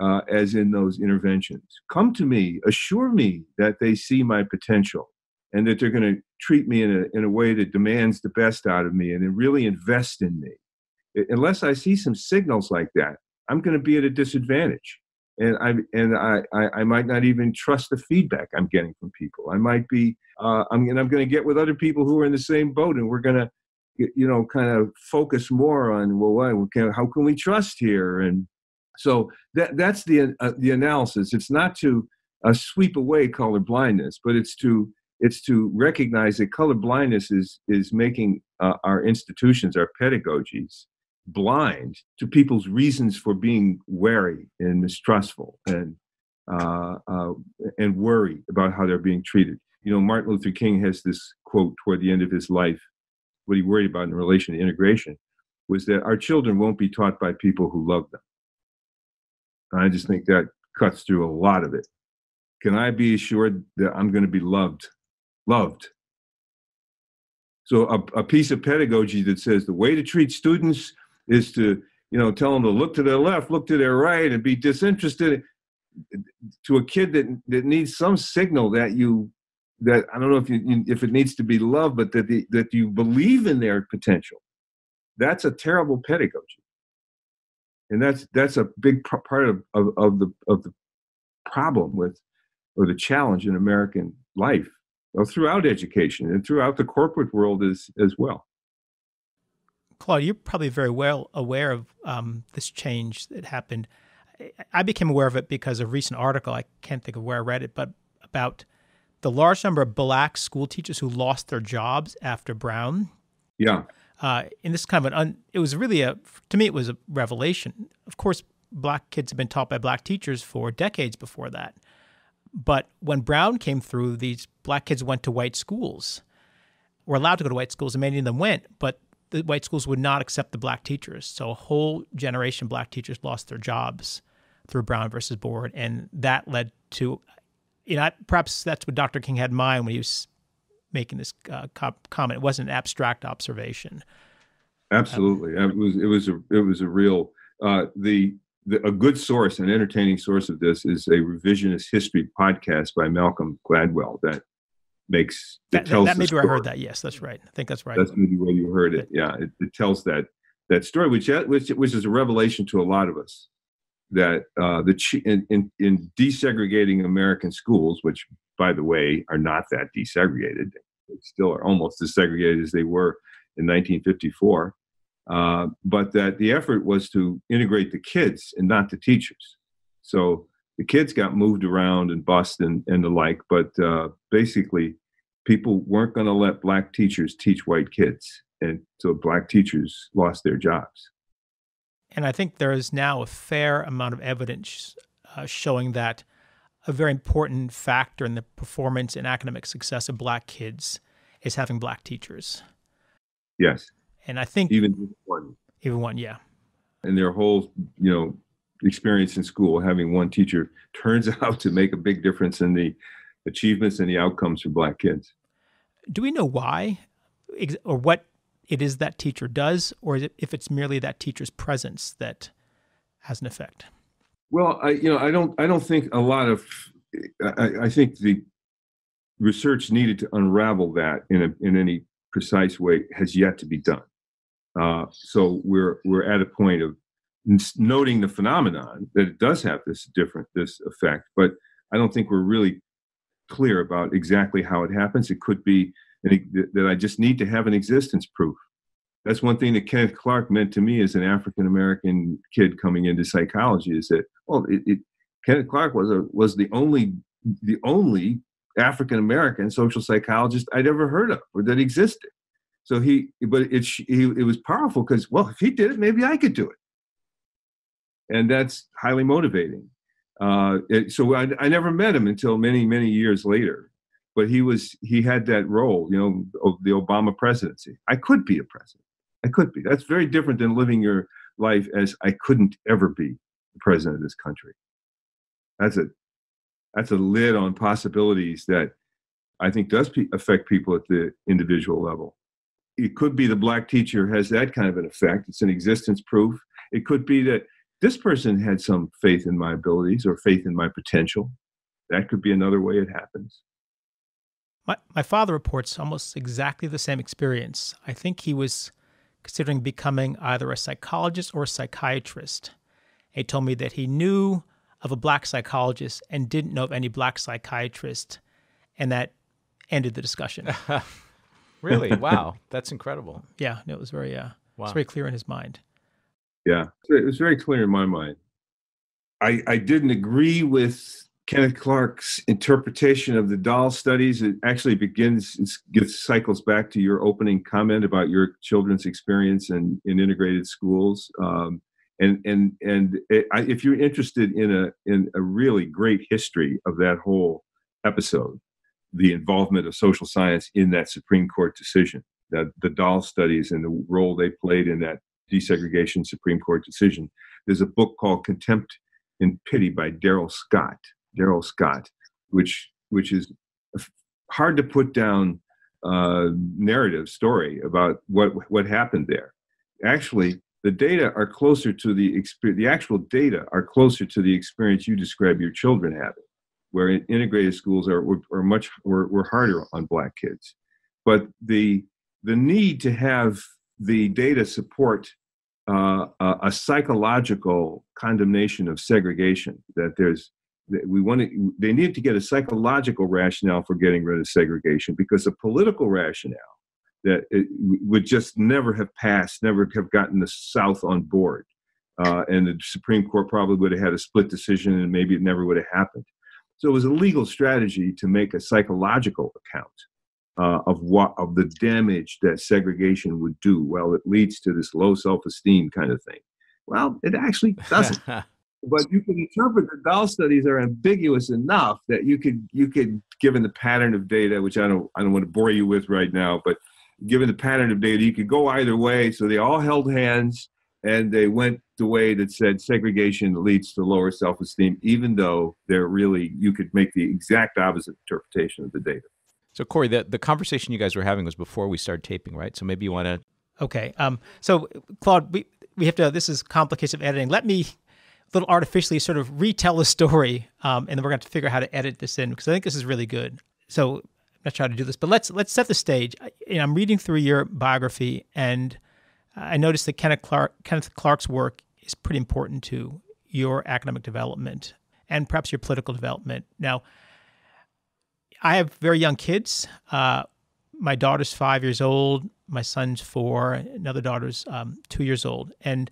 uh, as in those interventions. Come to me, assure me that they see my potential and that they're going to treat me in a, in a way that demands the best out of me and really invest in me. Unless I see some signals like that, I'm going to be at a disadvantage. And I and I, I, I might not even trust the feedback I'm getting from people. I might be uh, I'm and I'm going to get with other people who are in the same boat, and we're going to you know kind of focus more on well, what, how can we trust here and so that that's the uh, the analysis. It's not to uh, sweep away color blindness, but it's to it's to recognize that color blindness is is making uh, our institutions, our pedagogies, blind to people's reasons for being wary and mistrustful and uh, uh, and worry about how they're being treated. You know, Martin Luther King has this quote toward the end of his life. What he worried about in relation to integration was that our children won't be taught by people who love them I just think that cuts through a lot of it. Can I be assured that I'm going to be loved? Loved So a, a piece of pedagogy that says the way to treat students is to, you know, tell them to look to their left, look to their right, and be disinterested to a kid that that needs some signal that you that I don't know if you if it needs to be love, but that the, that you believe in their potential. That's a terrible pedagogy, and that's that's a big part of, of, of the of the problem with or the challenge in American life, well, throughout education and throughout the corporate world as as well. Claude, you're probably very well aware of um, this change that happened. I became aware of it because of a recent article. I can't think of where I read it, but about the large number of black school teachers who lost their jobs after Brown. Yeah. Uh, and this kind of an un, it was really a to me it was a revelation. Of course, black kids have been taught by black teachers for decades before that, but when Brown came through, these black kids went to white schools, were allowed to go to white schools, and many of them went, but the white schools would not accept the black teachers. So a whole generation of black teachers lost their jobs through Brown versus Board, and that led to you know, perhaps that's what Dr. King had in mind when he was making this uh, comment. It wasn't an abstract observation. Absolutely, um, it was. It was a. It was a real. Uh, the, the a good source, an entertaining source of this is a revisionist history podcast by Malcolm Gladwell that makes that, that, that maybe I heard that. Yes, that's right. I think that's right. That's maybe where you heard it. Yeah, it, it tells that that story, which which which is a revelation to a lot of us that uh, the in, in, in desegregating American schools, which by the way are not that desegregated, still are almost as segregated as they were in 1954. Uh, but that the effort was to integrate the kids and not the teachers. So the kids got moved around and bused and, and the like, but uh, basically, people weren't going to let black teachers teach white kids. And so black teachers lost their jobs. And I think there is now a fair amount of evidence uh, showing that a very important factor in the performance and academic success of black kids is having black teachers. Yes. And I think even one. Even one, yeah. And their whole, you know, experience in school, having one teacher turns out to make a big difference in the achievements and the outcomes for black kids. Do we know why or what it is that teacher does, or it, if it's merely that teacher's presence that has an effect? Well, I you know I don't I don't think a lot of I, I think the research needed to unravel that in a, in any precise way has yet to be done. Uh, so we're we're at a point of noting the phenomenon that it does have this different this effect, but I don't think we're really clear about exactly how it happens. It could be that I just need to have an existence proof. That's one thing that Kenneth Clark meant to me as an African American kid coming into psychology is that well, it, it, Kenneth Clark was a was the only the only African American social psychologist I'd ever heard of or that existed. So he, but it he, it was powerful because well, if he did it, maybe I could do it, and that's highly motivating. Uh, it, so I, I never met him until many many years later but he was he had that role, you know, of the Obama presidency. I could be a president. I could be. That's very different than living your life as I couldn't ever be the president of this country. That's a that's a lid on possibilities that I think does pe- affect people at the individual level. It could be the black teacher has that kind of an effect. It's an existence proof. It could be that this person had some faith in my abilities or faith in my potential. That could be another way it happens. My, my father reports almost exactly the same experience. I think he was considering becoming either a psychologist or a psychiatrist. He told me that he knew of a black psychologist and didn't know of any black psychiatrist, and that ended the discussion. really? Wow, that's incredible. Yeah, it was very, uh, wow. it's very clear in his mind. Yeah, it was very clear in my mind. I, I didn't agree with Kenneth Clark's interpretation of the doll studies. It actually begins, it gets cycles back to your opening comment about your children's experience in, in integrated schools. Um, and and and it, I, if you're interested in a in a really great history of that whole episode, the involvement of social science in that Supreme Court decision, that the doll studies and the role they played in that desegregation Supreme Court decision. There's a book called Contempt and Pity by Daryl Scott Daryl Scott, which which is hard to put down uh, narrative story about what what happened there. Actually, the data are closer to the experience. The actual data are closer to the experience you describe your children having, where integrated schools are are much were, were harder on black kids. But the the need to have the data support uh, a, psychological condemnation of segregation that there's we want to, they need to get a psychological rationale for getting rid of segregation because a political rationale that would just never have passed, never have gotten the South on board. Uh, and the Supreme Court probably would have had a split decision and maybe it never would have happened. So it was a legal strategy to make a psychological account uh, of what of the damage that segregation would do. Well, it leads to this low self-esteem kind of thing. Well, it actually doesn't. but you can interpret the doll studies are ambiguous enough that you could you could given the pattern of data which i don't i don't want to bore you with right now but given the pattern of data you could go either way so they all held hands and they went the way that said segregation leads to lower self-esteem even though they're really you could make the exact opposite interpretation of the data so corey the, the conversation you guys were having was before we started taping right so maybe you want to okay um, so claude we, we have to this is complicated editing let me a little artificially sort of retell the story, um, and then we're going to figure out how to edit this in because I think this is really good. So I'm not trying to do this, but let's let's set the stage. I, you I'm reading through your biography, and I noticed that Kenneth Clark Kenneth Clark's work is pretty important to your academic development and perhaps your political development. Now, I have very young kids. Uh, my daughter's five years old. My son's four. Another daughter's um, two years old, and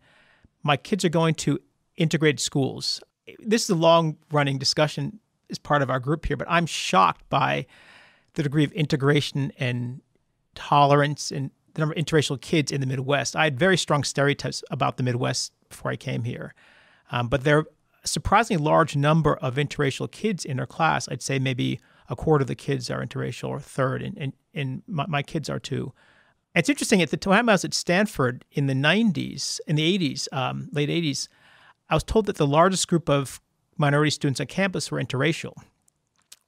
my kids are going to integrated schools. This is a long running discussion as part of our group here, but I'm shocked by the degree of integration and tolerance and the number of interracial kids in the Midwest. I had very strong stereotypes about the Midwest before I came here, um, but there are a surprisingly large number of interracial kids in our class. I'd say maybe a quarter of the kids are interracial or a third, and, and, and my, my kids are too. it's interesting, at the time I was at Stanford in the 90s, in the 80s, um, late 80s, I was told that the largest group of minority students on campus were interracial,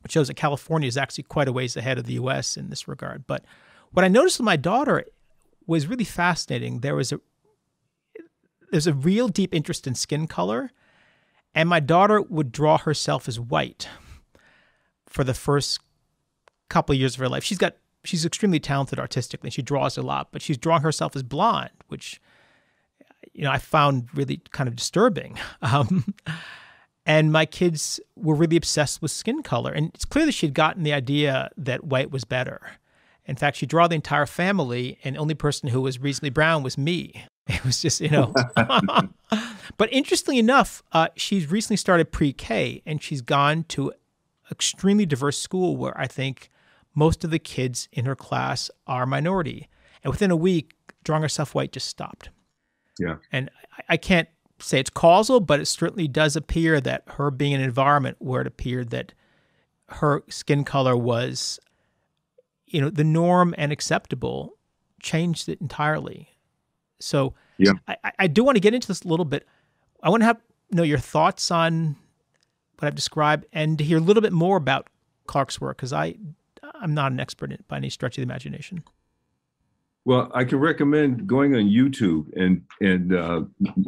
which shows that California is actually quite a ways ahead of the US in this regard. But what I noticed with my daughter was really fascinating. There was a there's a real deep interest in skin color, and my daughter would draw herself as white for the first couple of years of her life. She's got she's extremely talented artistically. She draws a lot, but she's drawing herself as blonde, which you know, I found really kind of disturbing. Um, and my kids were really obsessed with skin color. And it's clear that she'd gotten the idea that white was better. In fact, she drew the entire family, and the only person who was reasonably brown was me. It was just, you know. but interestingly enough, uh, she's recently started pre K, and she's gone to extremely diverse school where I think most of the kids in her class are minority. And within a week, drawing herself white just stopped. Yeah. And I can't say it's causal, but it certainly does appear that her being in an environment where it appeared that her skin color was, you know, the norm and acceptable changed it entirely. So yeah. I, I do want to get into this a little bit. I want to have know your thoughts on what I've described and to hear a little bit more about Clark's work because I I'm not an expert in, by any stretch of the imagination. Well, I can recommend going on YouTube, and and uh,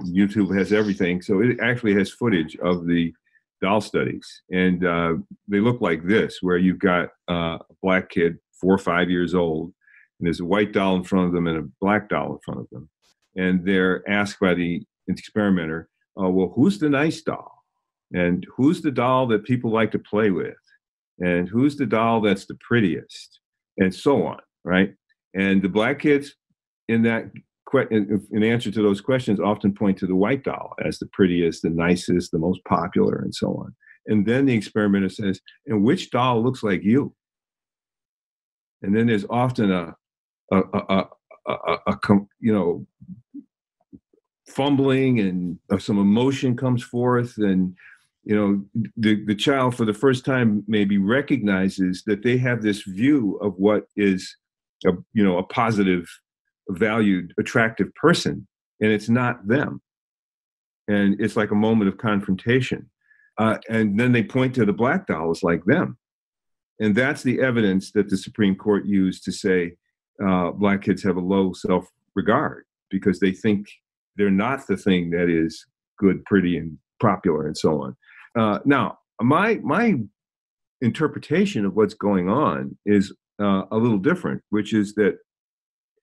YouTube has everything. So it actually has footage of the doll studies, and uh, they look like this: where you've got uh, a black kid, four or five years old, and there's a white doll in front of them and a black doll in front of them, and they're asked by the experimenter, uh, "Well, who's the nice doll? And who's the doll that people like to play with? And who's the doll that's the prettiest?" And so on, right? And the black kids in that in, answer to those questions often point to the white doll as the prettiest, the nicest, the most popular, and so on. And then the experimenter says, "And which doll looks like you?" And then there's often a a, a, a, a, a you know fumbling and uh, some emotion comes forth and you know the, the child for the first time maybe recognizes that they have this view of what is a you know a positive valued attractive person and it's not them. And it's like a moment of confrontation. Uh, and then they point to the black doll as like them. And that's the evidence that the Supreme Court used to say uh, black kids have a low self regard because they think they're not the thing that is good, pretty, and popular, and so on. Uh, now, my my interpretation of what's going on is uh, a little different, which is that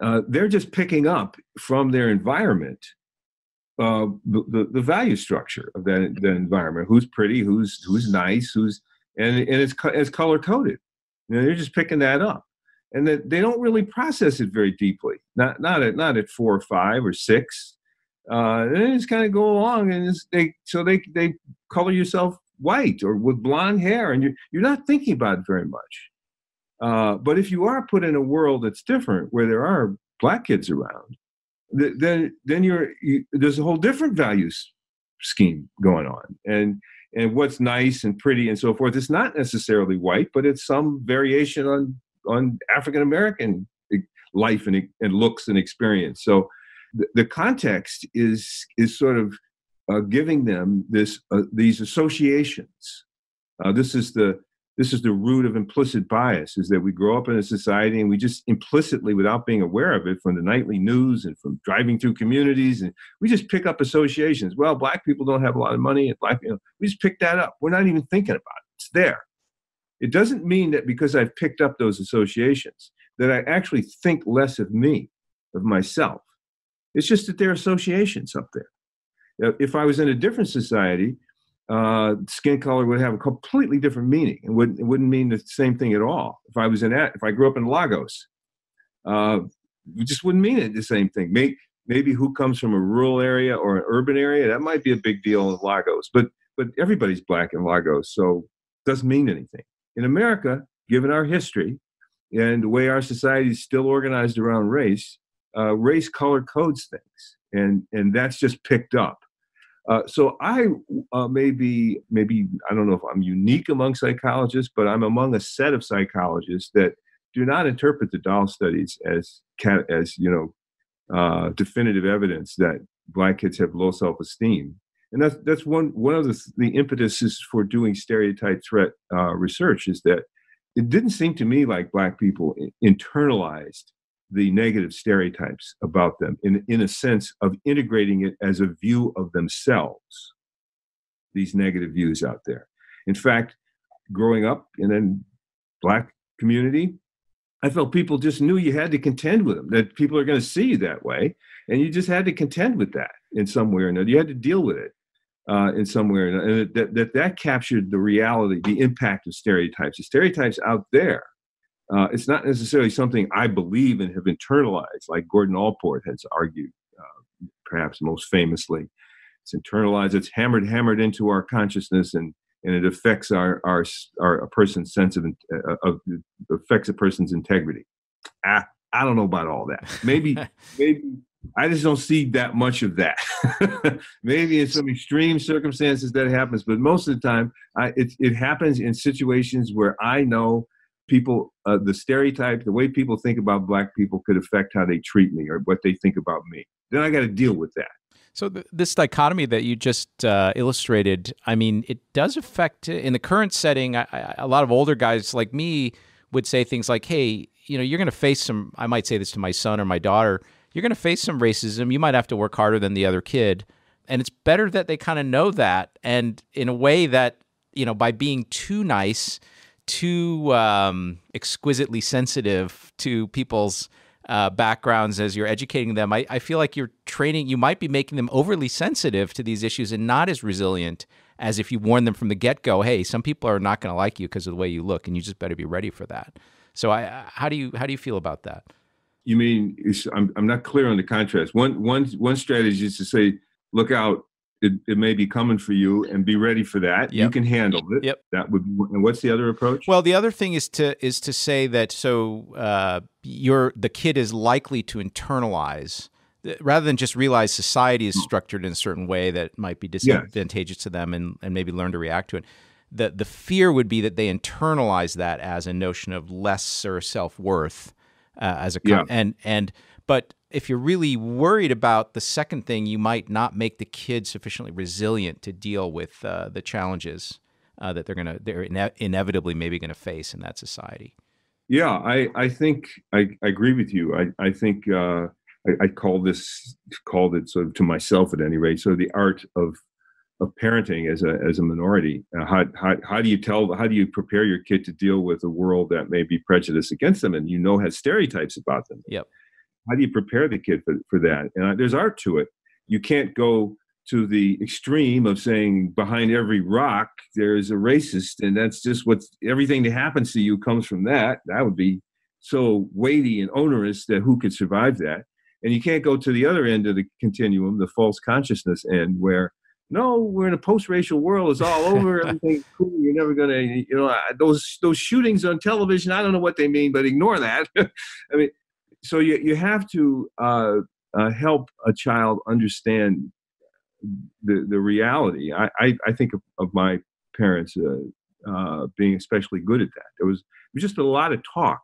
uh, they're just picking up from their environment uh, the, the, the value structure of that, that environment. Who's pretty? Who's who's nice? Who's and and it's it's color coded. You know, they're just picking that up, and that they don't really process it very deeply. Not not at not at four or five or six. Uh, they just kind of go along, and they so they they color yourself white or with blonde hair, and you're you're not thinking about it very much. Uh, but if you are put in a world that's different, where there are black kids around, then then you're you, there's a whole different values scheme going on and and what's nice and pretty and so forth it's not necessarily white but it's some variation on on african american life and, and looks and experience so the, context is is sort of uh, giving them this uh, these associations. Uh, this is the this is the root of implicit bias is that we grow up in a society and we just implicitly without being aware of it from the nightly news and from driving through communities and we just pick up associations. Well black people don't have a lot of money and black you know, we just pick that up. We're not even thinking about it. It's there. It doesn't mean that because i've picked up those associations that i actually think less of me of myself it's just that there are associations up there if i was in a different society uh, skin color would have a completely different meaning. It wouldn't, it wouldn't mean the same thing at all. If I was in, that, if I grew up in Lagos, uh, it just wouldn't mean it the same thing. Maybe, maybe who comes from a rural area or an urban area, that might be a big deal in Lagos. But, but everybody's black in Lagos, so it doesn't mean anything. In America, given our history and the way our society is still organized around race, uh, race color codes things, and and that's just picked up. Uh, so I uh, maybe maybe I don't know if I'm unique among psychologists, but I'm among a set of psychologists that do not interpret the doll studies as as you know uh, definitive evidence that black kids have low self-esteem, and that's that's one one of the the impetuses for doing stereotype threat uh, research is that it didn't seem to me like black people internalized the negative stereotypes about them in, in a sense of integrating it as a view of themselves, these negative views out there. In fact, growing up in a black community, I felt people just knew you had to contend with them, that people are going to see you that way. And you just had to contend with that in some way or another. You had to deal with it uh, in some way or another. And that, that, that captured the reality, the impact of stereotypes. The stereotypes out there uh, it's not necessarily something I believe and have internalized, like Gordon Allport has argued, uh, perhaps most famously. It's internalized. It's hammered, hammered into our consciousness, and and it affects our our, our a person's sense of, uh, of affects a person's integrity. I, I don't know about all that. Maybe maybe I just don't see that much of that. maybe in some extreme circumstances that happens, but most of the time, I, it it happens in situations where I know people uh, the stereotype the way people think about black people could affect how they treat me or what they think about me. Then i got to deal with that. So th- this dichotomy that you just uh, illustrated i mean it does affect in the current setting I, I, a lot of older guys like me would say things like hey you know you're going to face some i might say this to my son or my daughter you're going to face some racism. You might have to work harder than the other kid. And it's better that they kind of know that and in a way that you know by being too nice too um, exquisitely sensitive to people's uh, backgrounds as you're educating them. I, I feel like you're training, you might be making them overly sensitive to these issues and not as resilient as if you warn them from the get go. Hey, some people are not going to like you because of the way you look, and you just better be ready for that. So, I, how do you how do you feel about that? You mean I'm I'm not clear on the contrast. One one one strategy is to say, look out, it, it may be coming for you and be ready for that. Yep. You can handle it. Yep. That would. And what's the other approach? Well, the other thing is to is to say that so uh, you're the kid is likely to internalize rather than just realize society is hmm. structured in a certain way that might be disadvantageous yes. to them and, and maybe learn to react to it. The the fear would be that they internalize that as a notion of lesser self worth uh, as a yeah. and and but if you're really worried about the second thing, you might not make the kid sufficiently resilient to deal with uh, the challenges uh, that they're gonna they're ine- inevitably maybe going to face in that society. Yeah, I I think I, I agree with you. I I think uh, I, I call this called it sort of to myself at any rate. So the art of of parenting as a as a minority. Uh, how, how how do you tell how do you prepare your kid to deal with a world that may be prejudiced against them and you know has stereotypes about them? Yep. How do you prepare the kid for, for that? And uh, there's art to it. You can't go to the extreme of saying behind every rock there's a racist and that's just what's everything that happens to you comes from that. That would be so weighty and onerous that who could survive that? And you can't go to the other end of the continuum, the false consciousness end, where no, we're in a post-racial world. It's all over. Everything's cool. You're never gonna, you know, those those shootings on television. I don't know what they mean, but ignore that. I mean, so you you have to uh, uh, help a child understand the the reality. I I, I think of, of, my parents uh, uh, being especially good at that. There was, was just a lot of talk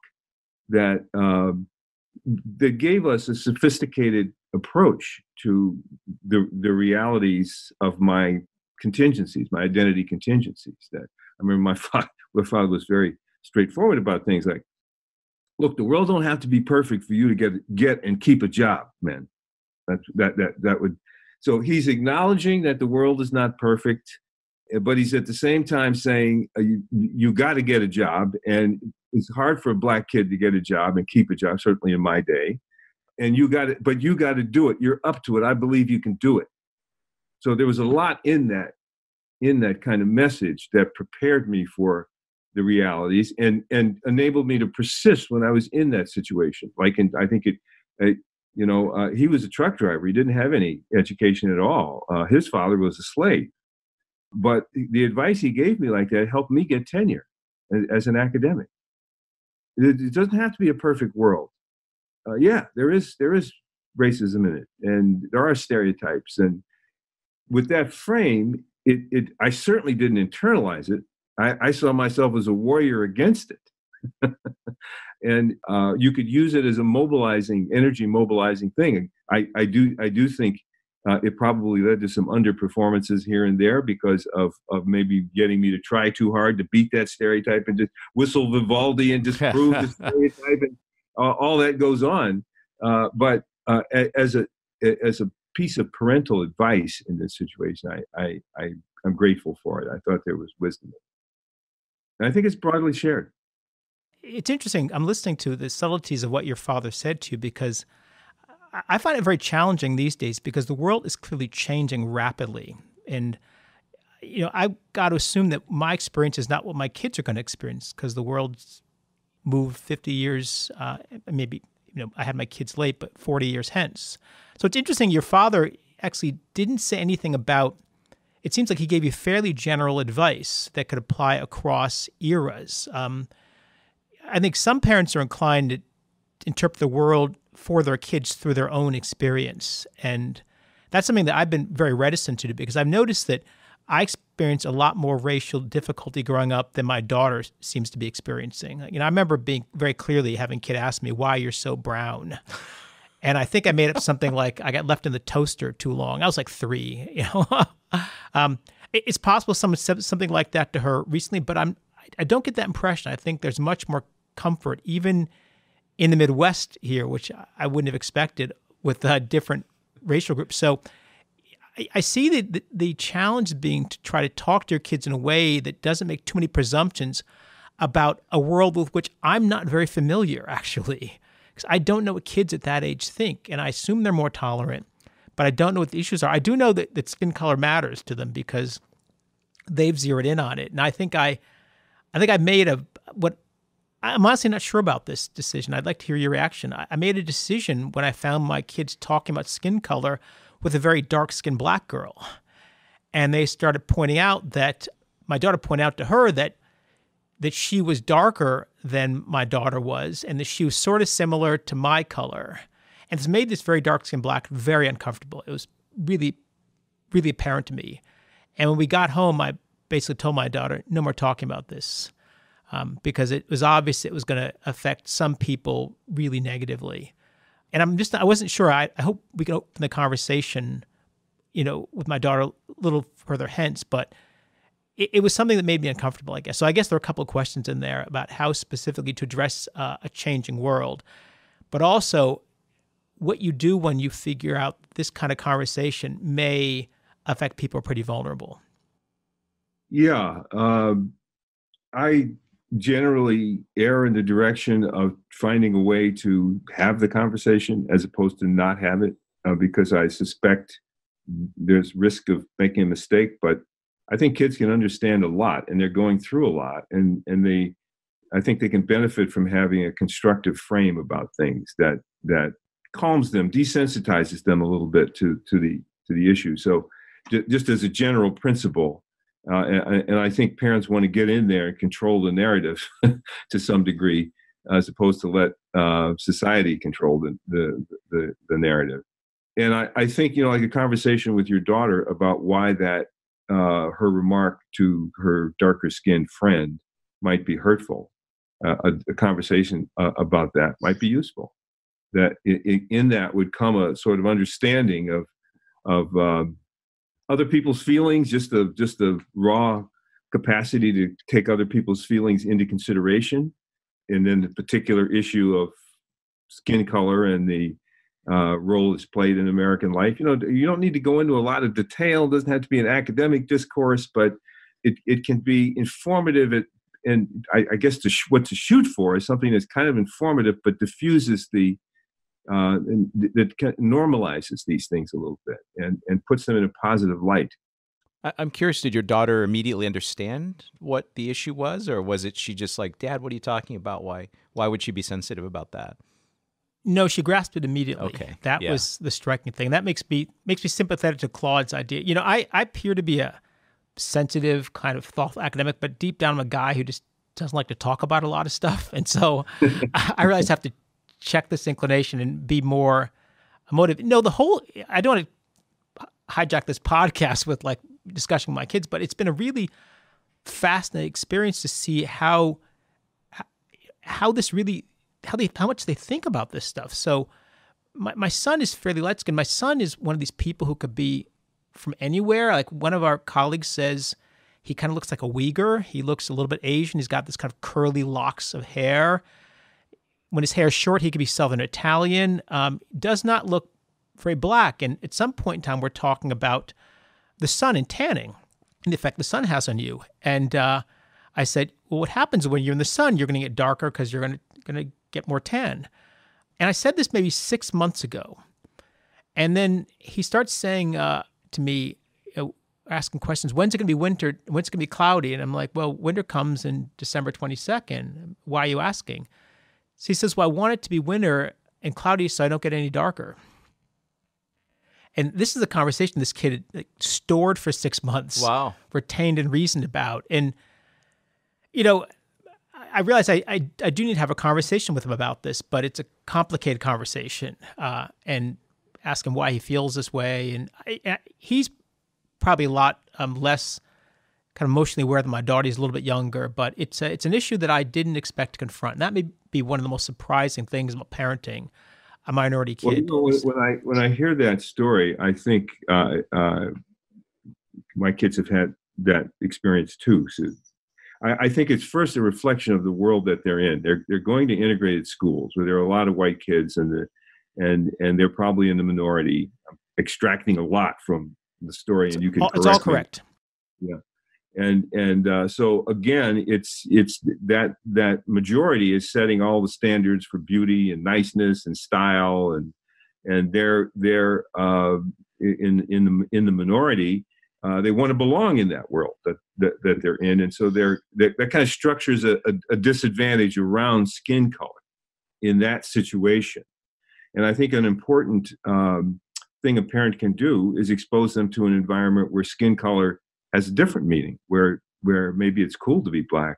that um, that gave us a sophisticated approach to the the realities of my contingencies, my identity contingencies. That I remember my father, my father was very straightforward about things like, look, the world don't have to be perfect for you to get get and keep a job, man. That that that that would. So he's acknowledging that the world is not perfect, eh, but he's at the same time saying uh, you you got to get a job, and it's hard for a black kid to get a job and keep a job. Certainly in my day, and you got it, but you got to do it. You're up to it. I believe you can do it. So there was a lot in that, in that kind of message that prepared me for the realities and and enabled me to persist when I was in that situation. Like, and I think it, it you know, uh, he was a truck driver. He didn't have any education at all. Uh, his father was a slave, but the advice he gave me like that helped me get tenure as, as an academic. It, it doesn't have to be a perfect world uh, yeah, there is there is racism in it, and there are stereotypes, and with that frame, it, it I certainly didn't internalize it. I, I saw myself as a warrior against it, and uh, you could use it as a mobilizing, energy mobilizing thing. I, I do I do think uh, it probably led to some underperformances here and there because of of maybe getting me to try too hard to beat that stereotype and just whistle Vivaldi and just prove the stereotype and uh, all that goes on. Uh, but uh, as a as a piece of parental advice in this situation, I, I, I am grateful for it. I thought there was wisdom. And I think it's broadly shared. It's interesting. I'm listening to the subtleties of what your father said to you because I find it very challenging these days because the world is clearly changing rapidly. And, you know, I've got to assume that my experience is not what my kids are going to experience because the world's moved 50 years, uh, maybe you know I had my kids late, but 40 years hence. So it's interesting. Your father actually didn't say anything about. It seems like he gave you fairly general advice that could apply across eras. Um, I think some parents are inclined to interpret the world for their kids through their own experience, and that's something that I've been very reticent to do because I've noticed that I experienced a lot more racial difficulty growing up than my daughter seems to be experiencing. You know, I remember being very clearly having a kid ask me why you're so brown. And I think I made up something like I got left in the toaster too long. I was like three, you know. Um, it's possible someone said something like that to her recently, but I'm I don't get that impression. I think there's much more comfort, even in the Midwest here, which I wouldn't have expected with different racial groups. So I, see the, the, the challenge being to try to talk to your kids in a way that doesn't make too many presumptions about a world with which I'm not very familiar, actually. Because I don't know what kids at that age think, and I assume they're more tolerant, but I don't know what the issues are. I do know that, that skin color matters to them because they've zeroed in on it, and I think I, I think I made a what I'm honestly not sure about this decision. I'd like to hear your reaction. I made a decision when I found my kids talking about skin color with a very dark skinned black girl. And they started pointing out that my daughter pointed out to her that that she was darker than my daughter was and that she was sort of similar to my color. And it's made this very dark skinned black very uncomfortable. It was really, really apparent to me. And when we got home, I basically told my daughter, no more talking about this. Um, because it was obvious it was going to affect some people really negatively and I'm just I wasn't sure. I, I hope we can open the conversation, you know, with my daughter a little further hence. But it, it, was something that made me uncomfortable, I guess. So I guess there are a couple of questions in there about how specifically to address uh, a changing world, but also what you do when you figure out this kind of conversation may affect people pretty vulnerable. Yeah, um, I generally err in the direction of finding a way to have the conversation as opposed to not have it uh, because I suspect there's risk of making a mistake. But I think kids can understand a lot and they're going through a lot and, and they, I think they can benefit from having a constructive frame about things that, that calms them, desensitizes them a little bit to, to the, to the issue. So just as a general principle, uh, and, and, I think parents want to get in there and control the narrative to some degree, as opposed to let uh, society control the, the, the, the, narrative. And I, I think, you know, like a conversation with your daughter about why that uh, her remark to her darker skinned friend might be hurtful. Uh, a, a, conversation uh, about that might be useful. That in, that would come a sort of understanding of of um, other people's feelings, just the just the raw capacity to take other people's feelings into consideration, and then the particular issue of skin color and the uh, role it's played in American life. You know, you don't need to go into a lot of detail. It doesn't have to be an academic discourse, but it, it can be informative. It, and I, I guess to sh- what to shoot for is something that's kind of informative, but diffuses the uh, that normalizes these things a little bit and, and puts them in a positive light. I'm curious, did your daughter immediately understand what the issue was, or was it she just like, Dad, what are you talking about? Why why would she be sensitive about that? No, she grasped it immediately. Okay. That yeah. was the striking thing. That makes me makes me sympathetic to Claude's idea. You know, I, I appear to be a sensitive, kind of thoughtful academic, but deep down I'm a guy who just doesn't like to talk about a lot of stuff. And so I realize I have to check this inclination and be more motivated. No, the whole I don't want to hijack this podcast with like discussing my kids, but it's been a really fascinating experience to see how how this really how they how much they think about this stuff. So my, my son is fairly light skinned. My son is one of these people who could be from anywhere. Like one of our colleagues says he kind of looks like a Uyghur. He looks a little bit Asian. He's got this kind of curly locks of hair when his hair is short, he could be Southern Italian. Um, does not look very black. And at some point in time, we're talking about the sun and tanning and the effect the sun has on you. And uh, I said, well, what happens when you're in the sun? You're going to get darker because you're going to get more tan. And I said this maybe six months ago. And then he starts saying uh, to me, uh, asking questions, when's it going to be winter? When's it going to be cloudy? And I'm like, well, winter comes in December 22nd. Why are you asking? So he says, Well, I want it to be winter and cloudy so I don't get any darker. And this is a conversation this kid like, stored for six months. Wow. Retained and reasoned about. And, you know, I realize I, I, I, do need to have a conversation with him about this, but it's a complicated conversation. Uh, and ask him why he feels this way. And I, he's probably a lot um, less kind of emotionally aware than my daughter. He's a little bit younger, but it's a, it's an issue that I didn't expect to confront. And that may be one of the most surprising things about parenting a minority kid. Well, you know, when, I when I hear that story, I think uh, uh, my kids have had that experience too. So I, I, think it's first a reflection of the world that they're in. They're they're going to integrated schools where there are a lot of white kids and the and and they're probably in the minority, extracting a lot from the story. And you can it's all correct. Me. Yeah and and uh, so again it's it's that that majority is setting all the standards for beauty and niceness and style and and they're they're uh, in in the in the minority uh, they want to belong in that world that, that, that they're in. And so they're that, kind of structures a, a, a disadvantage around skin color in that situation. And i think an important um, thing a parent can do is expose them to an environment where skin color has a different meaning where where maybe it's cool to be black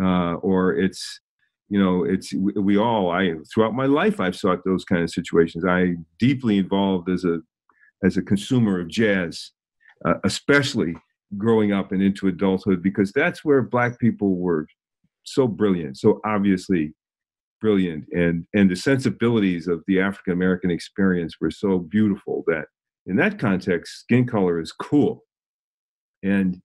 uh, or it's you know it's we all i throughout my life i've sought those kind of situations. I deeply involved as a as a consumer of jazz uh, especially growing up and into adulthood because that's where black people were so brilliant so obviously brilliant and and the sensibilities of the african american experience were so beautiful that in that context skin color is cool and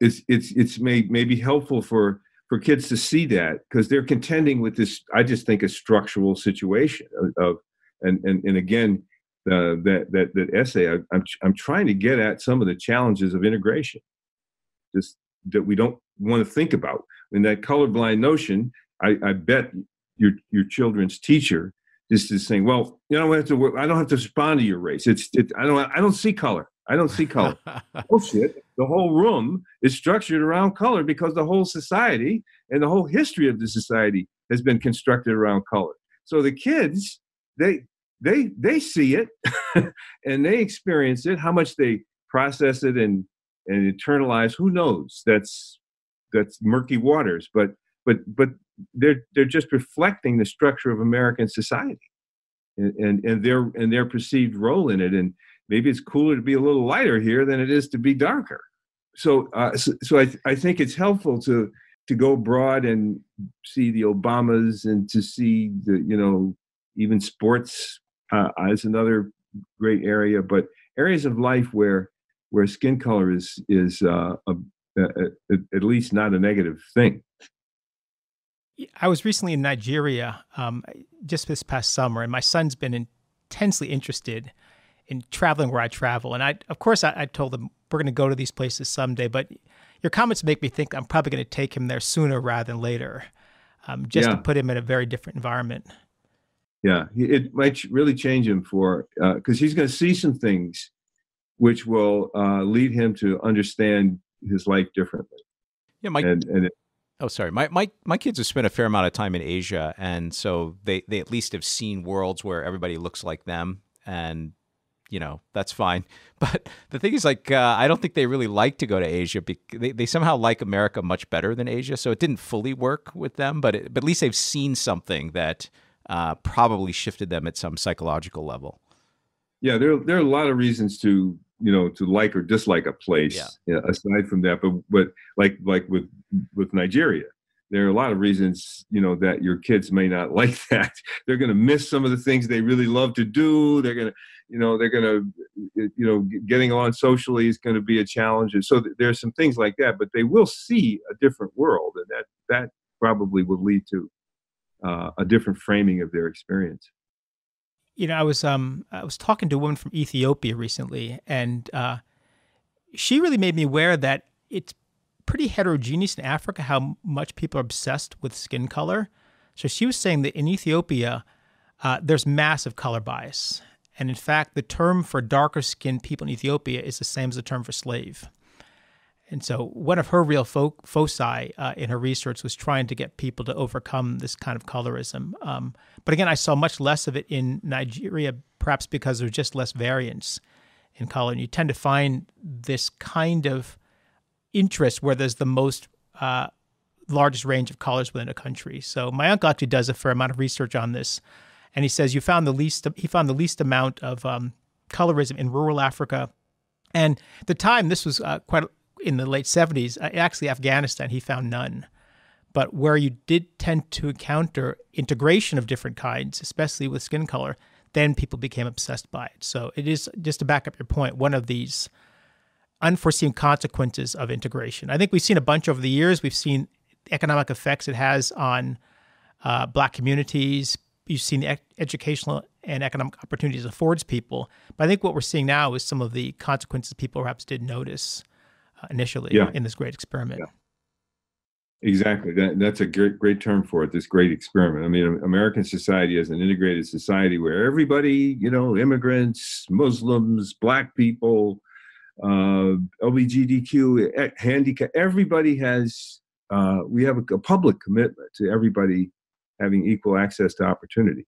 it's it's it's may maybe helpful for for kids to see that because they're contending with this. I just think a structural situation of, of and and and again. Uh, that that that essay, I, I'm I'm trying to get at some of the challenges of integration, just that we don't want to think about. And that colorblind notion, I, I bet your your children's teacher just is saying, well, you know, I have to. I don't have to respond to your race. It's. It, I don't. I don't see color. I don't see color. Oh, Bullshit. The whole room is structured around color because the whole society and the whole history of the society has been constructed around color. So the kids, they they they see it and they experience it. How much they process it and and internalize, who knows? That's that's murky waters. But but but they're they're just reflecting the structure of American society and, and, and their and their perceived role in it. And maybe it's cooler to be a little lighter here than it is to be darker. So uh, so, so I I think it's helpful to to go abroad and see the Obamas and to see the you know even sports uh, is another great area, but areas of life where where skin color is is uh, a, a, a, at least not a negative thing. I was recently in Nigeria um, just this past summer, and my son's been intensely interested in traveling where I travel. And I, of course, I, I told him we're going to go to these places someday. But your comments make me think I'm probably going to take him there sooner rather than later, um, just yeah. to put him in a very different environment. Yeah, it might really change him for because uh, he's going to see some things which will uh, lead him to understand his life differently. Yeah, Mike. And, and it, Oh, sorry. My, my my kids have spent a fair amount of time in Asia, and so they, they at least have seen worlds where everybody looks like them, and you know that's fine. But the thing is, like, uh, I don't think they really like to go to Asia. Because they they somehow like America much better than Asia, so it didn't fully work with them. But it, but at least they've seen something that uh, probably shifted them at some psychological level. Yeah, there there are a lot of reasons to you know to like or dislike a place yeah. Know, aside from that but but like like with with nigeria there are a lot of reasons you know that your kids may not like that. They're going to miss some of the things they really love to do. They're going to you know they're going to you know getting on socially is going to be a challenge. And so there's some things like that but they will see a different world and that that probably will lead to uh, a different framing of their experience. You know, I was um I was talking to a woman from Ethiopia recently, and uh, she really made me aware that it's pretty heterogeneous in Africa how much people are obsessed with skin color. So she was saying that in Ethiopia, uh, there's massive color bias, and in fact, the term for darker skinned people in Ethiopia is the same as the term for slave. And so, one of her real fo- foci uh, in her research was trying to get people to overcome this kind of colorism. Um, but again, I saw much less of it in Nigeria, perhaps because there's just less variance in color. And you tend to find this kind of interest where there's the most uh, largest range of colors within a country. So, my uncle actually does a fair amount of research on this. And he says you found the least, he found the least amount of um, colorism in rural Africa. And the time, this was uh, quite in the late 70s, uh, actually Afghanistan, he found none. But where you did tend to encounter integration of different kinds, especially with skin color, then people became obsessed by it. So it is, just to back up your point, one of these unforeseen consequences of integration. I think we've seen a bunch over the years. We've seen economic effects it has on uh, black communities. You've seen the educational and economic opportunities it affords people. But I think what we're seeing now is some of the consequences people perhaps didn't notice initially yeah. in this great experiment. Yeah. Exactly. That, that's a great, great term for it. This great experiment. I mean, American society is an integrated society where everybody, you know, immigrants, Muslims, Black people, uh, LGBTQ, handicap, everybody has. Uh, we have a, a, public commitment to everybody having equal access to opportunity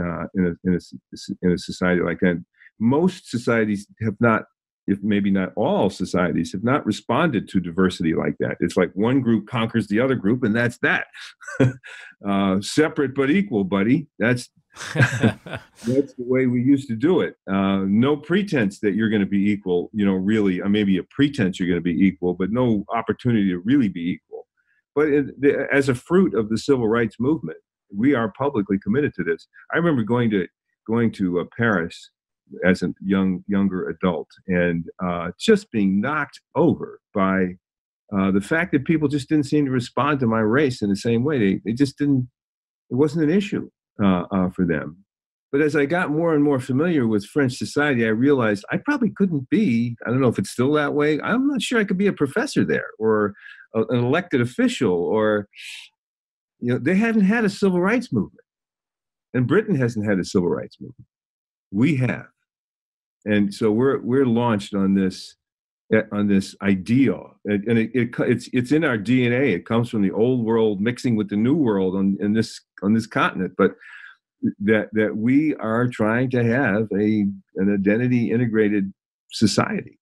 uh, in, a, in, a, in a society like that. Most societies have not if maybe not all societies have not responded to diversity like that. It's like one group conquers the other group, and that's that. uh, separate but equal, buddy. That's that's the way we used to do it. Uh, no pretense that you're going to be equal. You know, really, uh, maybe a pretense you're going to be equal, but no opportunity to really be equal. But it, the, as a fruit of the civil rights movement, we are publicly committed to this. I remember going to going to uh, Paris as a young younger adult and uh, just being knocked over by uh, the fact that people just didn't seem to respond to my race in the same way, they, they just didn't, it wasn't an issue uh, uh, for them. But as I got more and more familiar with French society, I realized I probably couldn't be, I don't know if it's still that way, I'm not sure I could be a professor there or a, an elected official or, you know, they haven't had a civil rights movement. And Britain hasn't had a civil rights movement. We have. And so we're, we're launched on this on this ideal. And, it, it, it's it's in our dna it comes from the old world mixing with the new world on in this on this continent. But that that we are trying to have a an identity integrated society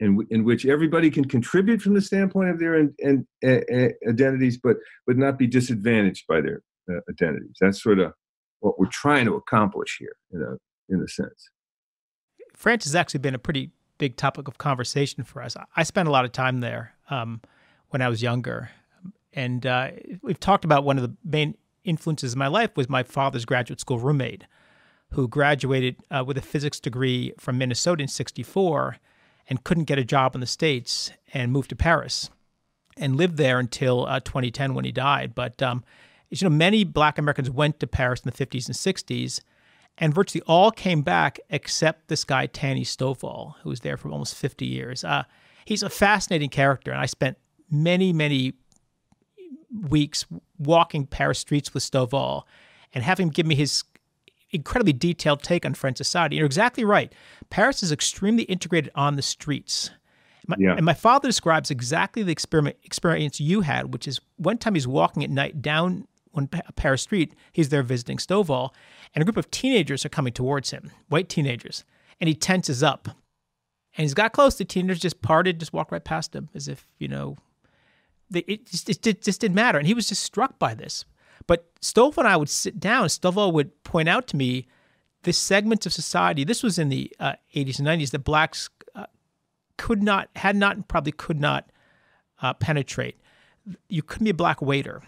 in, in which everybody can contribute from the standpoint of their and uh, identities but but not be disadvantaged by their uh, identities. That's sort of what we're trying to accomplish here in a in a sense. France has actually been a pretty big topic of conversation for us. I spent a lot of time there um, when I was younger, and uh, we've talked about one of the main influences in my life was my father's graduate school roommate, who graduated uh, with a physics degree from Minnesota in '64 and couldn't get a job in the states and moved to Paris and lived there until uh, 2010 when he died. But um, you know, many Black Americans went to Paris in the 50s and 60s and virtually all came back except this guy Tanny Stovall, who was there for almost 50 years. Uh, he's a fascinating character, and I spent many, many weeks walking Paris streets with Stovall and having him give me his incredibly detailed take on French society. You're exactly right. Paris is extremely integrated on the streets. My, yeah. And my father describes exactly the experiment experience you had, which is one time he's walking at night down on Paris Street. He's there visiting Stovall, and a group of teenagers are coming towards him, white teenagers, and he tenses up. And he's got close. The teenagers just parted, just walked right past him as if, you know, they, it, just, it just didn't matter. And he was just struck by this. But Stovall and I would sit down. Stovall would point out to me this segment of society. This was in the uh, 80s and 90s that blacks uh, could not, had not, probably could not uh, penetrate. You couldn't be a black waiter.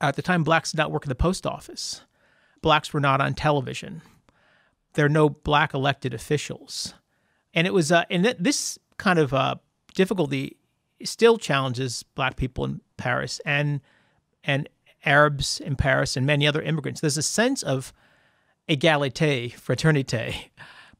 At the time, blacks did not work in the post office blacks were not on television. There are no black elected officials. And it was, uh, and th- this kind of uh, difficulty still challenges black people in Paris and and Arabs in Paris and many other immigrants. There's a sense of égalité, fraternité,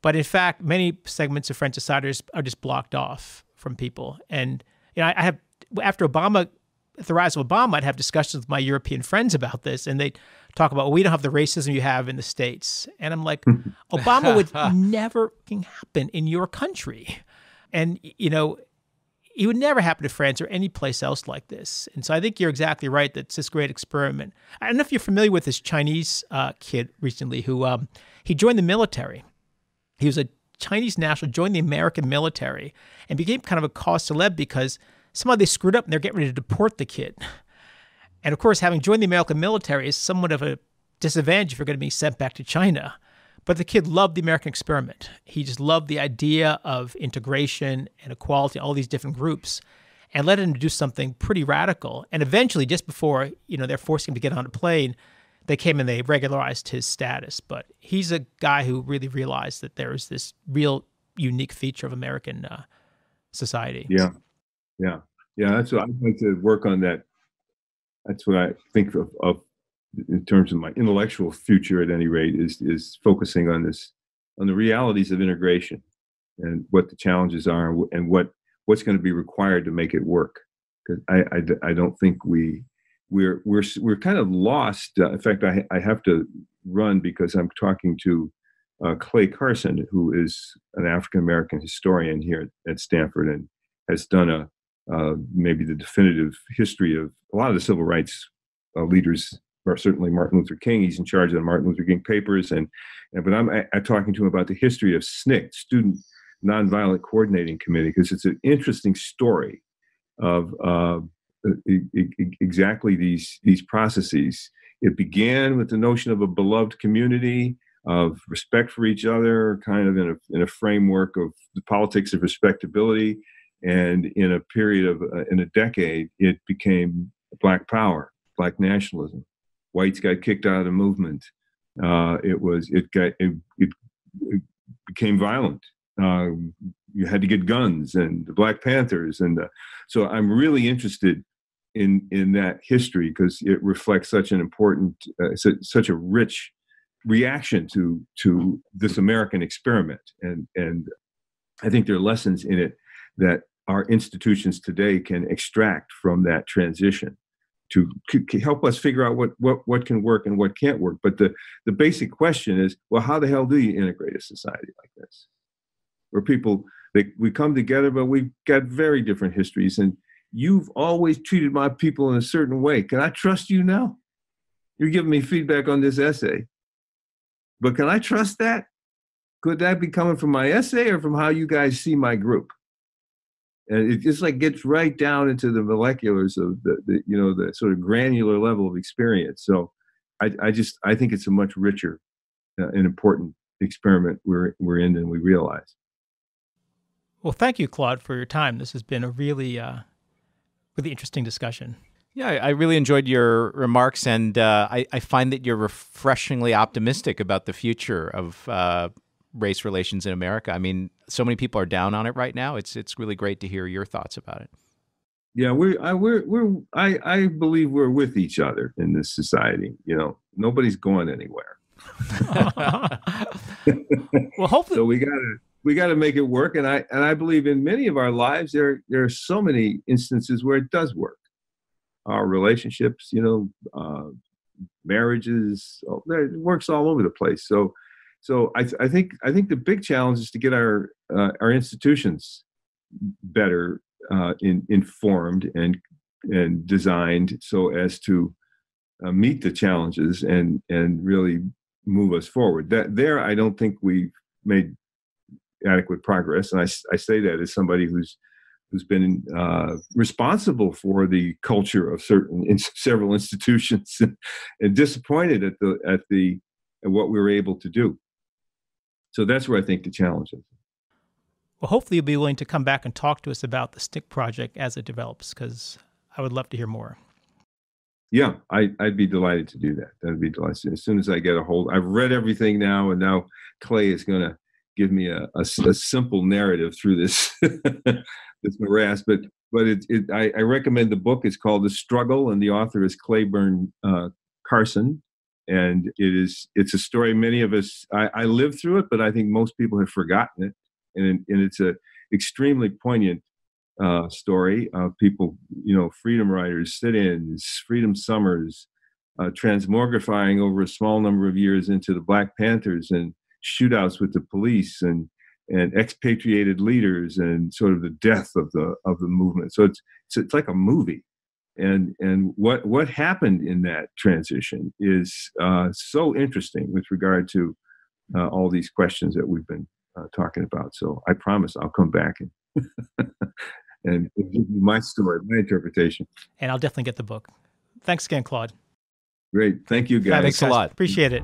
but in fact, many segments of French society are just blocked off from people. And you know, I have after Obama, the rise of Obama, I'd have discussions with my European friends about this, and they'd talk about well, we don't have the racism you have in the states, and I'm like, Obama would never happen in your country, and you know, it would never happen to France or any place else like this. And so I think you're exactly right that it's this great experiment. I don't know if you're familiar with this Chinese uh, kid recently who um, he joined the military. He was a Chinese national, joined the American military, and became kind of a cause célèbre because somehow they screwed up and they're getting ready to deport the kid. And of course, having joined the American military is somewhat of a disadvantage if you're going to be sent back to China. But the kid loved the American experiment. He just loved the idea of integration and equality, all these different groups, and led him to do something pretty radical. And eventually, just before you know they're forcing him to get on a plane, they came and they regularized his status. But he's a guy who really realized that there is this real unique feature of American uh, society. Yeah, yeah, yeah. That's what I'd like to work on that. That's what I think of, of in terms of my intellectual future at any rate is is focusing on this on the realities of integration and what the challenges are and what what's going to be required to make it work. Because I, I, I don't think we we're we're we're kind of lost. Uh, in fact I, I have to run because i'm talking to uh, clay carson who is an african american historian here at, at stanford and has done a uh, maybe the definitive history of a lot of the civil rights uh, leaders, or certainly Martin Luther King. He's in charge of the Martin Luther King papers, and, and but I'm, I'm talking to him about the history of SNCC, Student Nonviolent Coordinating Committee, because it's an interesting story of uh, exactly these these processes. It began with the notion of a beloved community, of respect for each other, kind of in a in a framework of the politics of respectability and in a period of uh, in a decade it became black power black nationalism. Whites got kicked out of the movement. Uh, it was it got it, it, it became violent. Uh, you had to get guns and the Black Panthers and so I'm really interested in in that history because it reflects such an important, uh, such a rich reaction to to this American experiment, and and I think there are lessons in it that our institutions today can extract from that transition to help us figure out what, what what can work and what can't work. But the the basic question is, well, how the hell do you integrate a society like this, where people they, we come together, but we've got very different histories, and you've always treated my people in a certain way. Can I trust you now? You're giving me feedback on this essay, but can I trust that? Could that be coming from my essay or from how you guys see my group? And it just like gets right down into the moleculars of the, the you know the sort of granular level of experience. So i, I just i think it's a much richer uh, and important experiment we're we're in than we realize. Well thank you claude for your time. This has been a really uh, really interesting discussion. Yeah, I really enjoyed your remarks, and uh, I, I, find that you're refreshingly optimistic about the future of uh, race relations in America. I mean, so many people are down on it right now. It's it's really great to hear your thoughts about it. Yeah, we're I, we're we're I I believe we're with each other in this society. You know, nobody's going anywhere. well, hopefully, so we gotta we got to make it work, and I and I believe in many of our lives there there are so many instances where it does work. Our relationships, you know, uh, marriages, oh, it works all over the place. So so I, th- I think I think the big challenge is to get our uh, our institutions better uh, in, informed and and designed so as to uh, meet the challenges and and really move us forward. That there, I don't think we've made adequate progress, and I, I say that as somebody who's who's been uh, responsible for the culture of certain in several institutions and, disappointed at the at the at what we were able to do. So that's where I think the challenge is. Well, hopefully you'll be willing to come back and talk to us about the SNCC project as it develops, because I would love to hear more. Yeah, I, would be delighted to do that. That'd be delighted. As soon as I get a hold, I've read everything now, and now Clay is going to give me a, a, a, simple narrative through this this morass. But but it, it I, I, recommend the book. It's called The Struggle, and the author is Clayborne uh, Carson, and it is it's a story many of us I, I lived through it, but I think most people have forgotten it, and and it's a extremely poignant uh, story of people, you know, freedom riders, sit-ins, freedom summers, uh, transmogrifying over a small number of years into the Black Panthers and shootouts with the police and and expatriated leaders and sort of the death of the of the movement. So it's it's, it's like a movie, and and what what happened in that transition is uh, so interesting with regard to uh, all these questions that we've been uh, talking about. So I promise I'll come back and and give you my story, my interpretation. And I'll definitely get the book. Thanks again, Claude. Great, thank you guys. Thanks a lot. Appreciate it.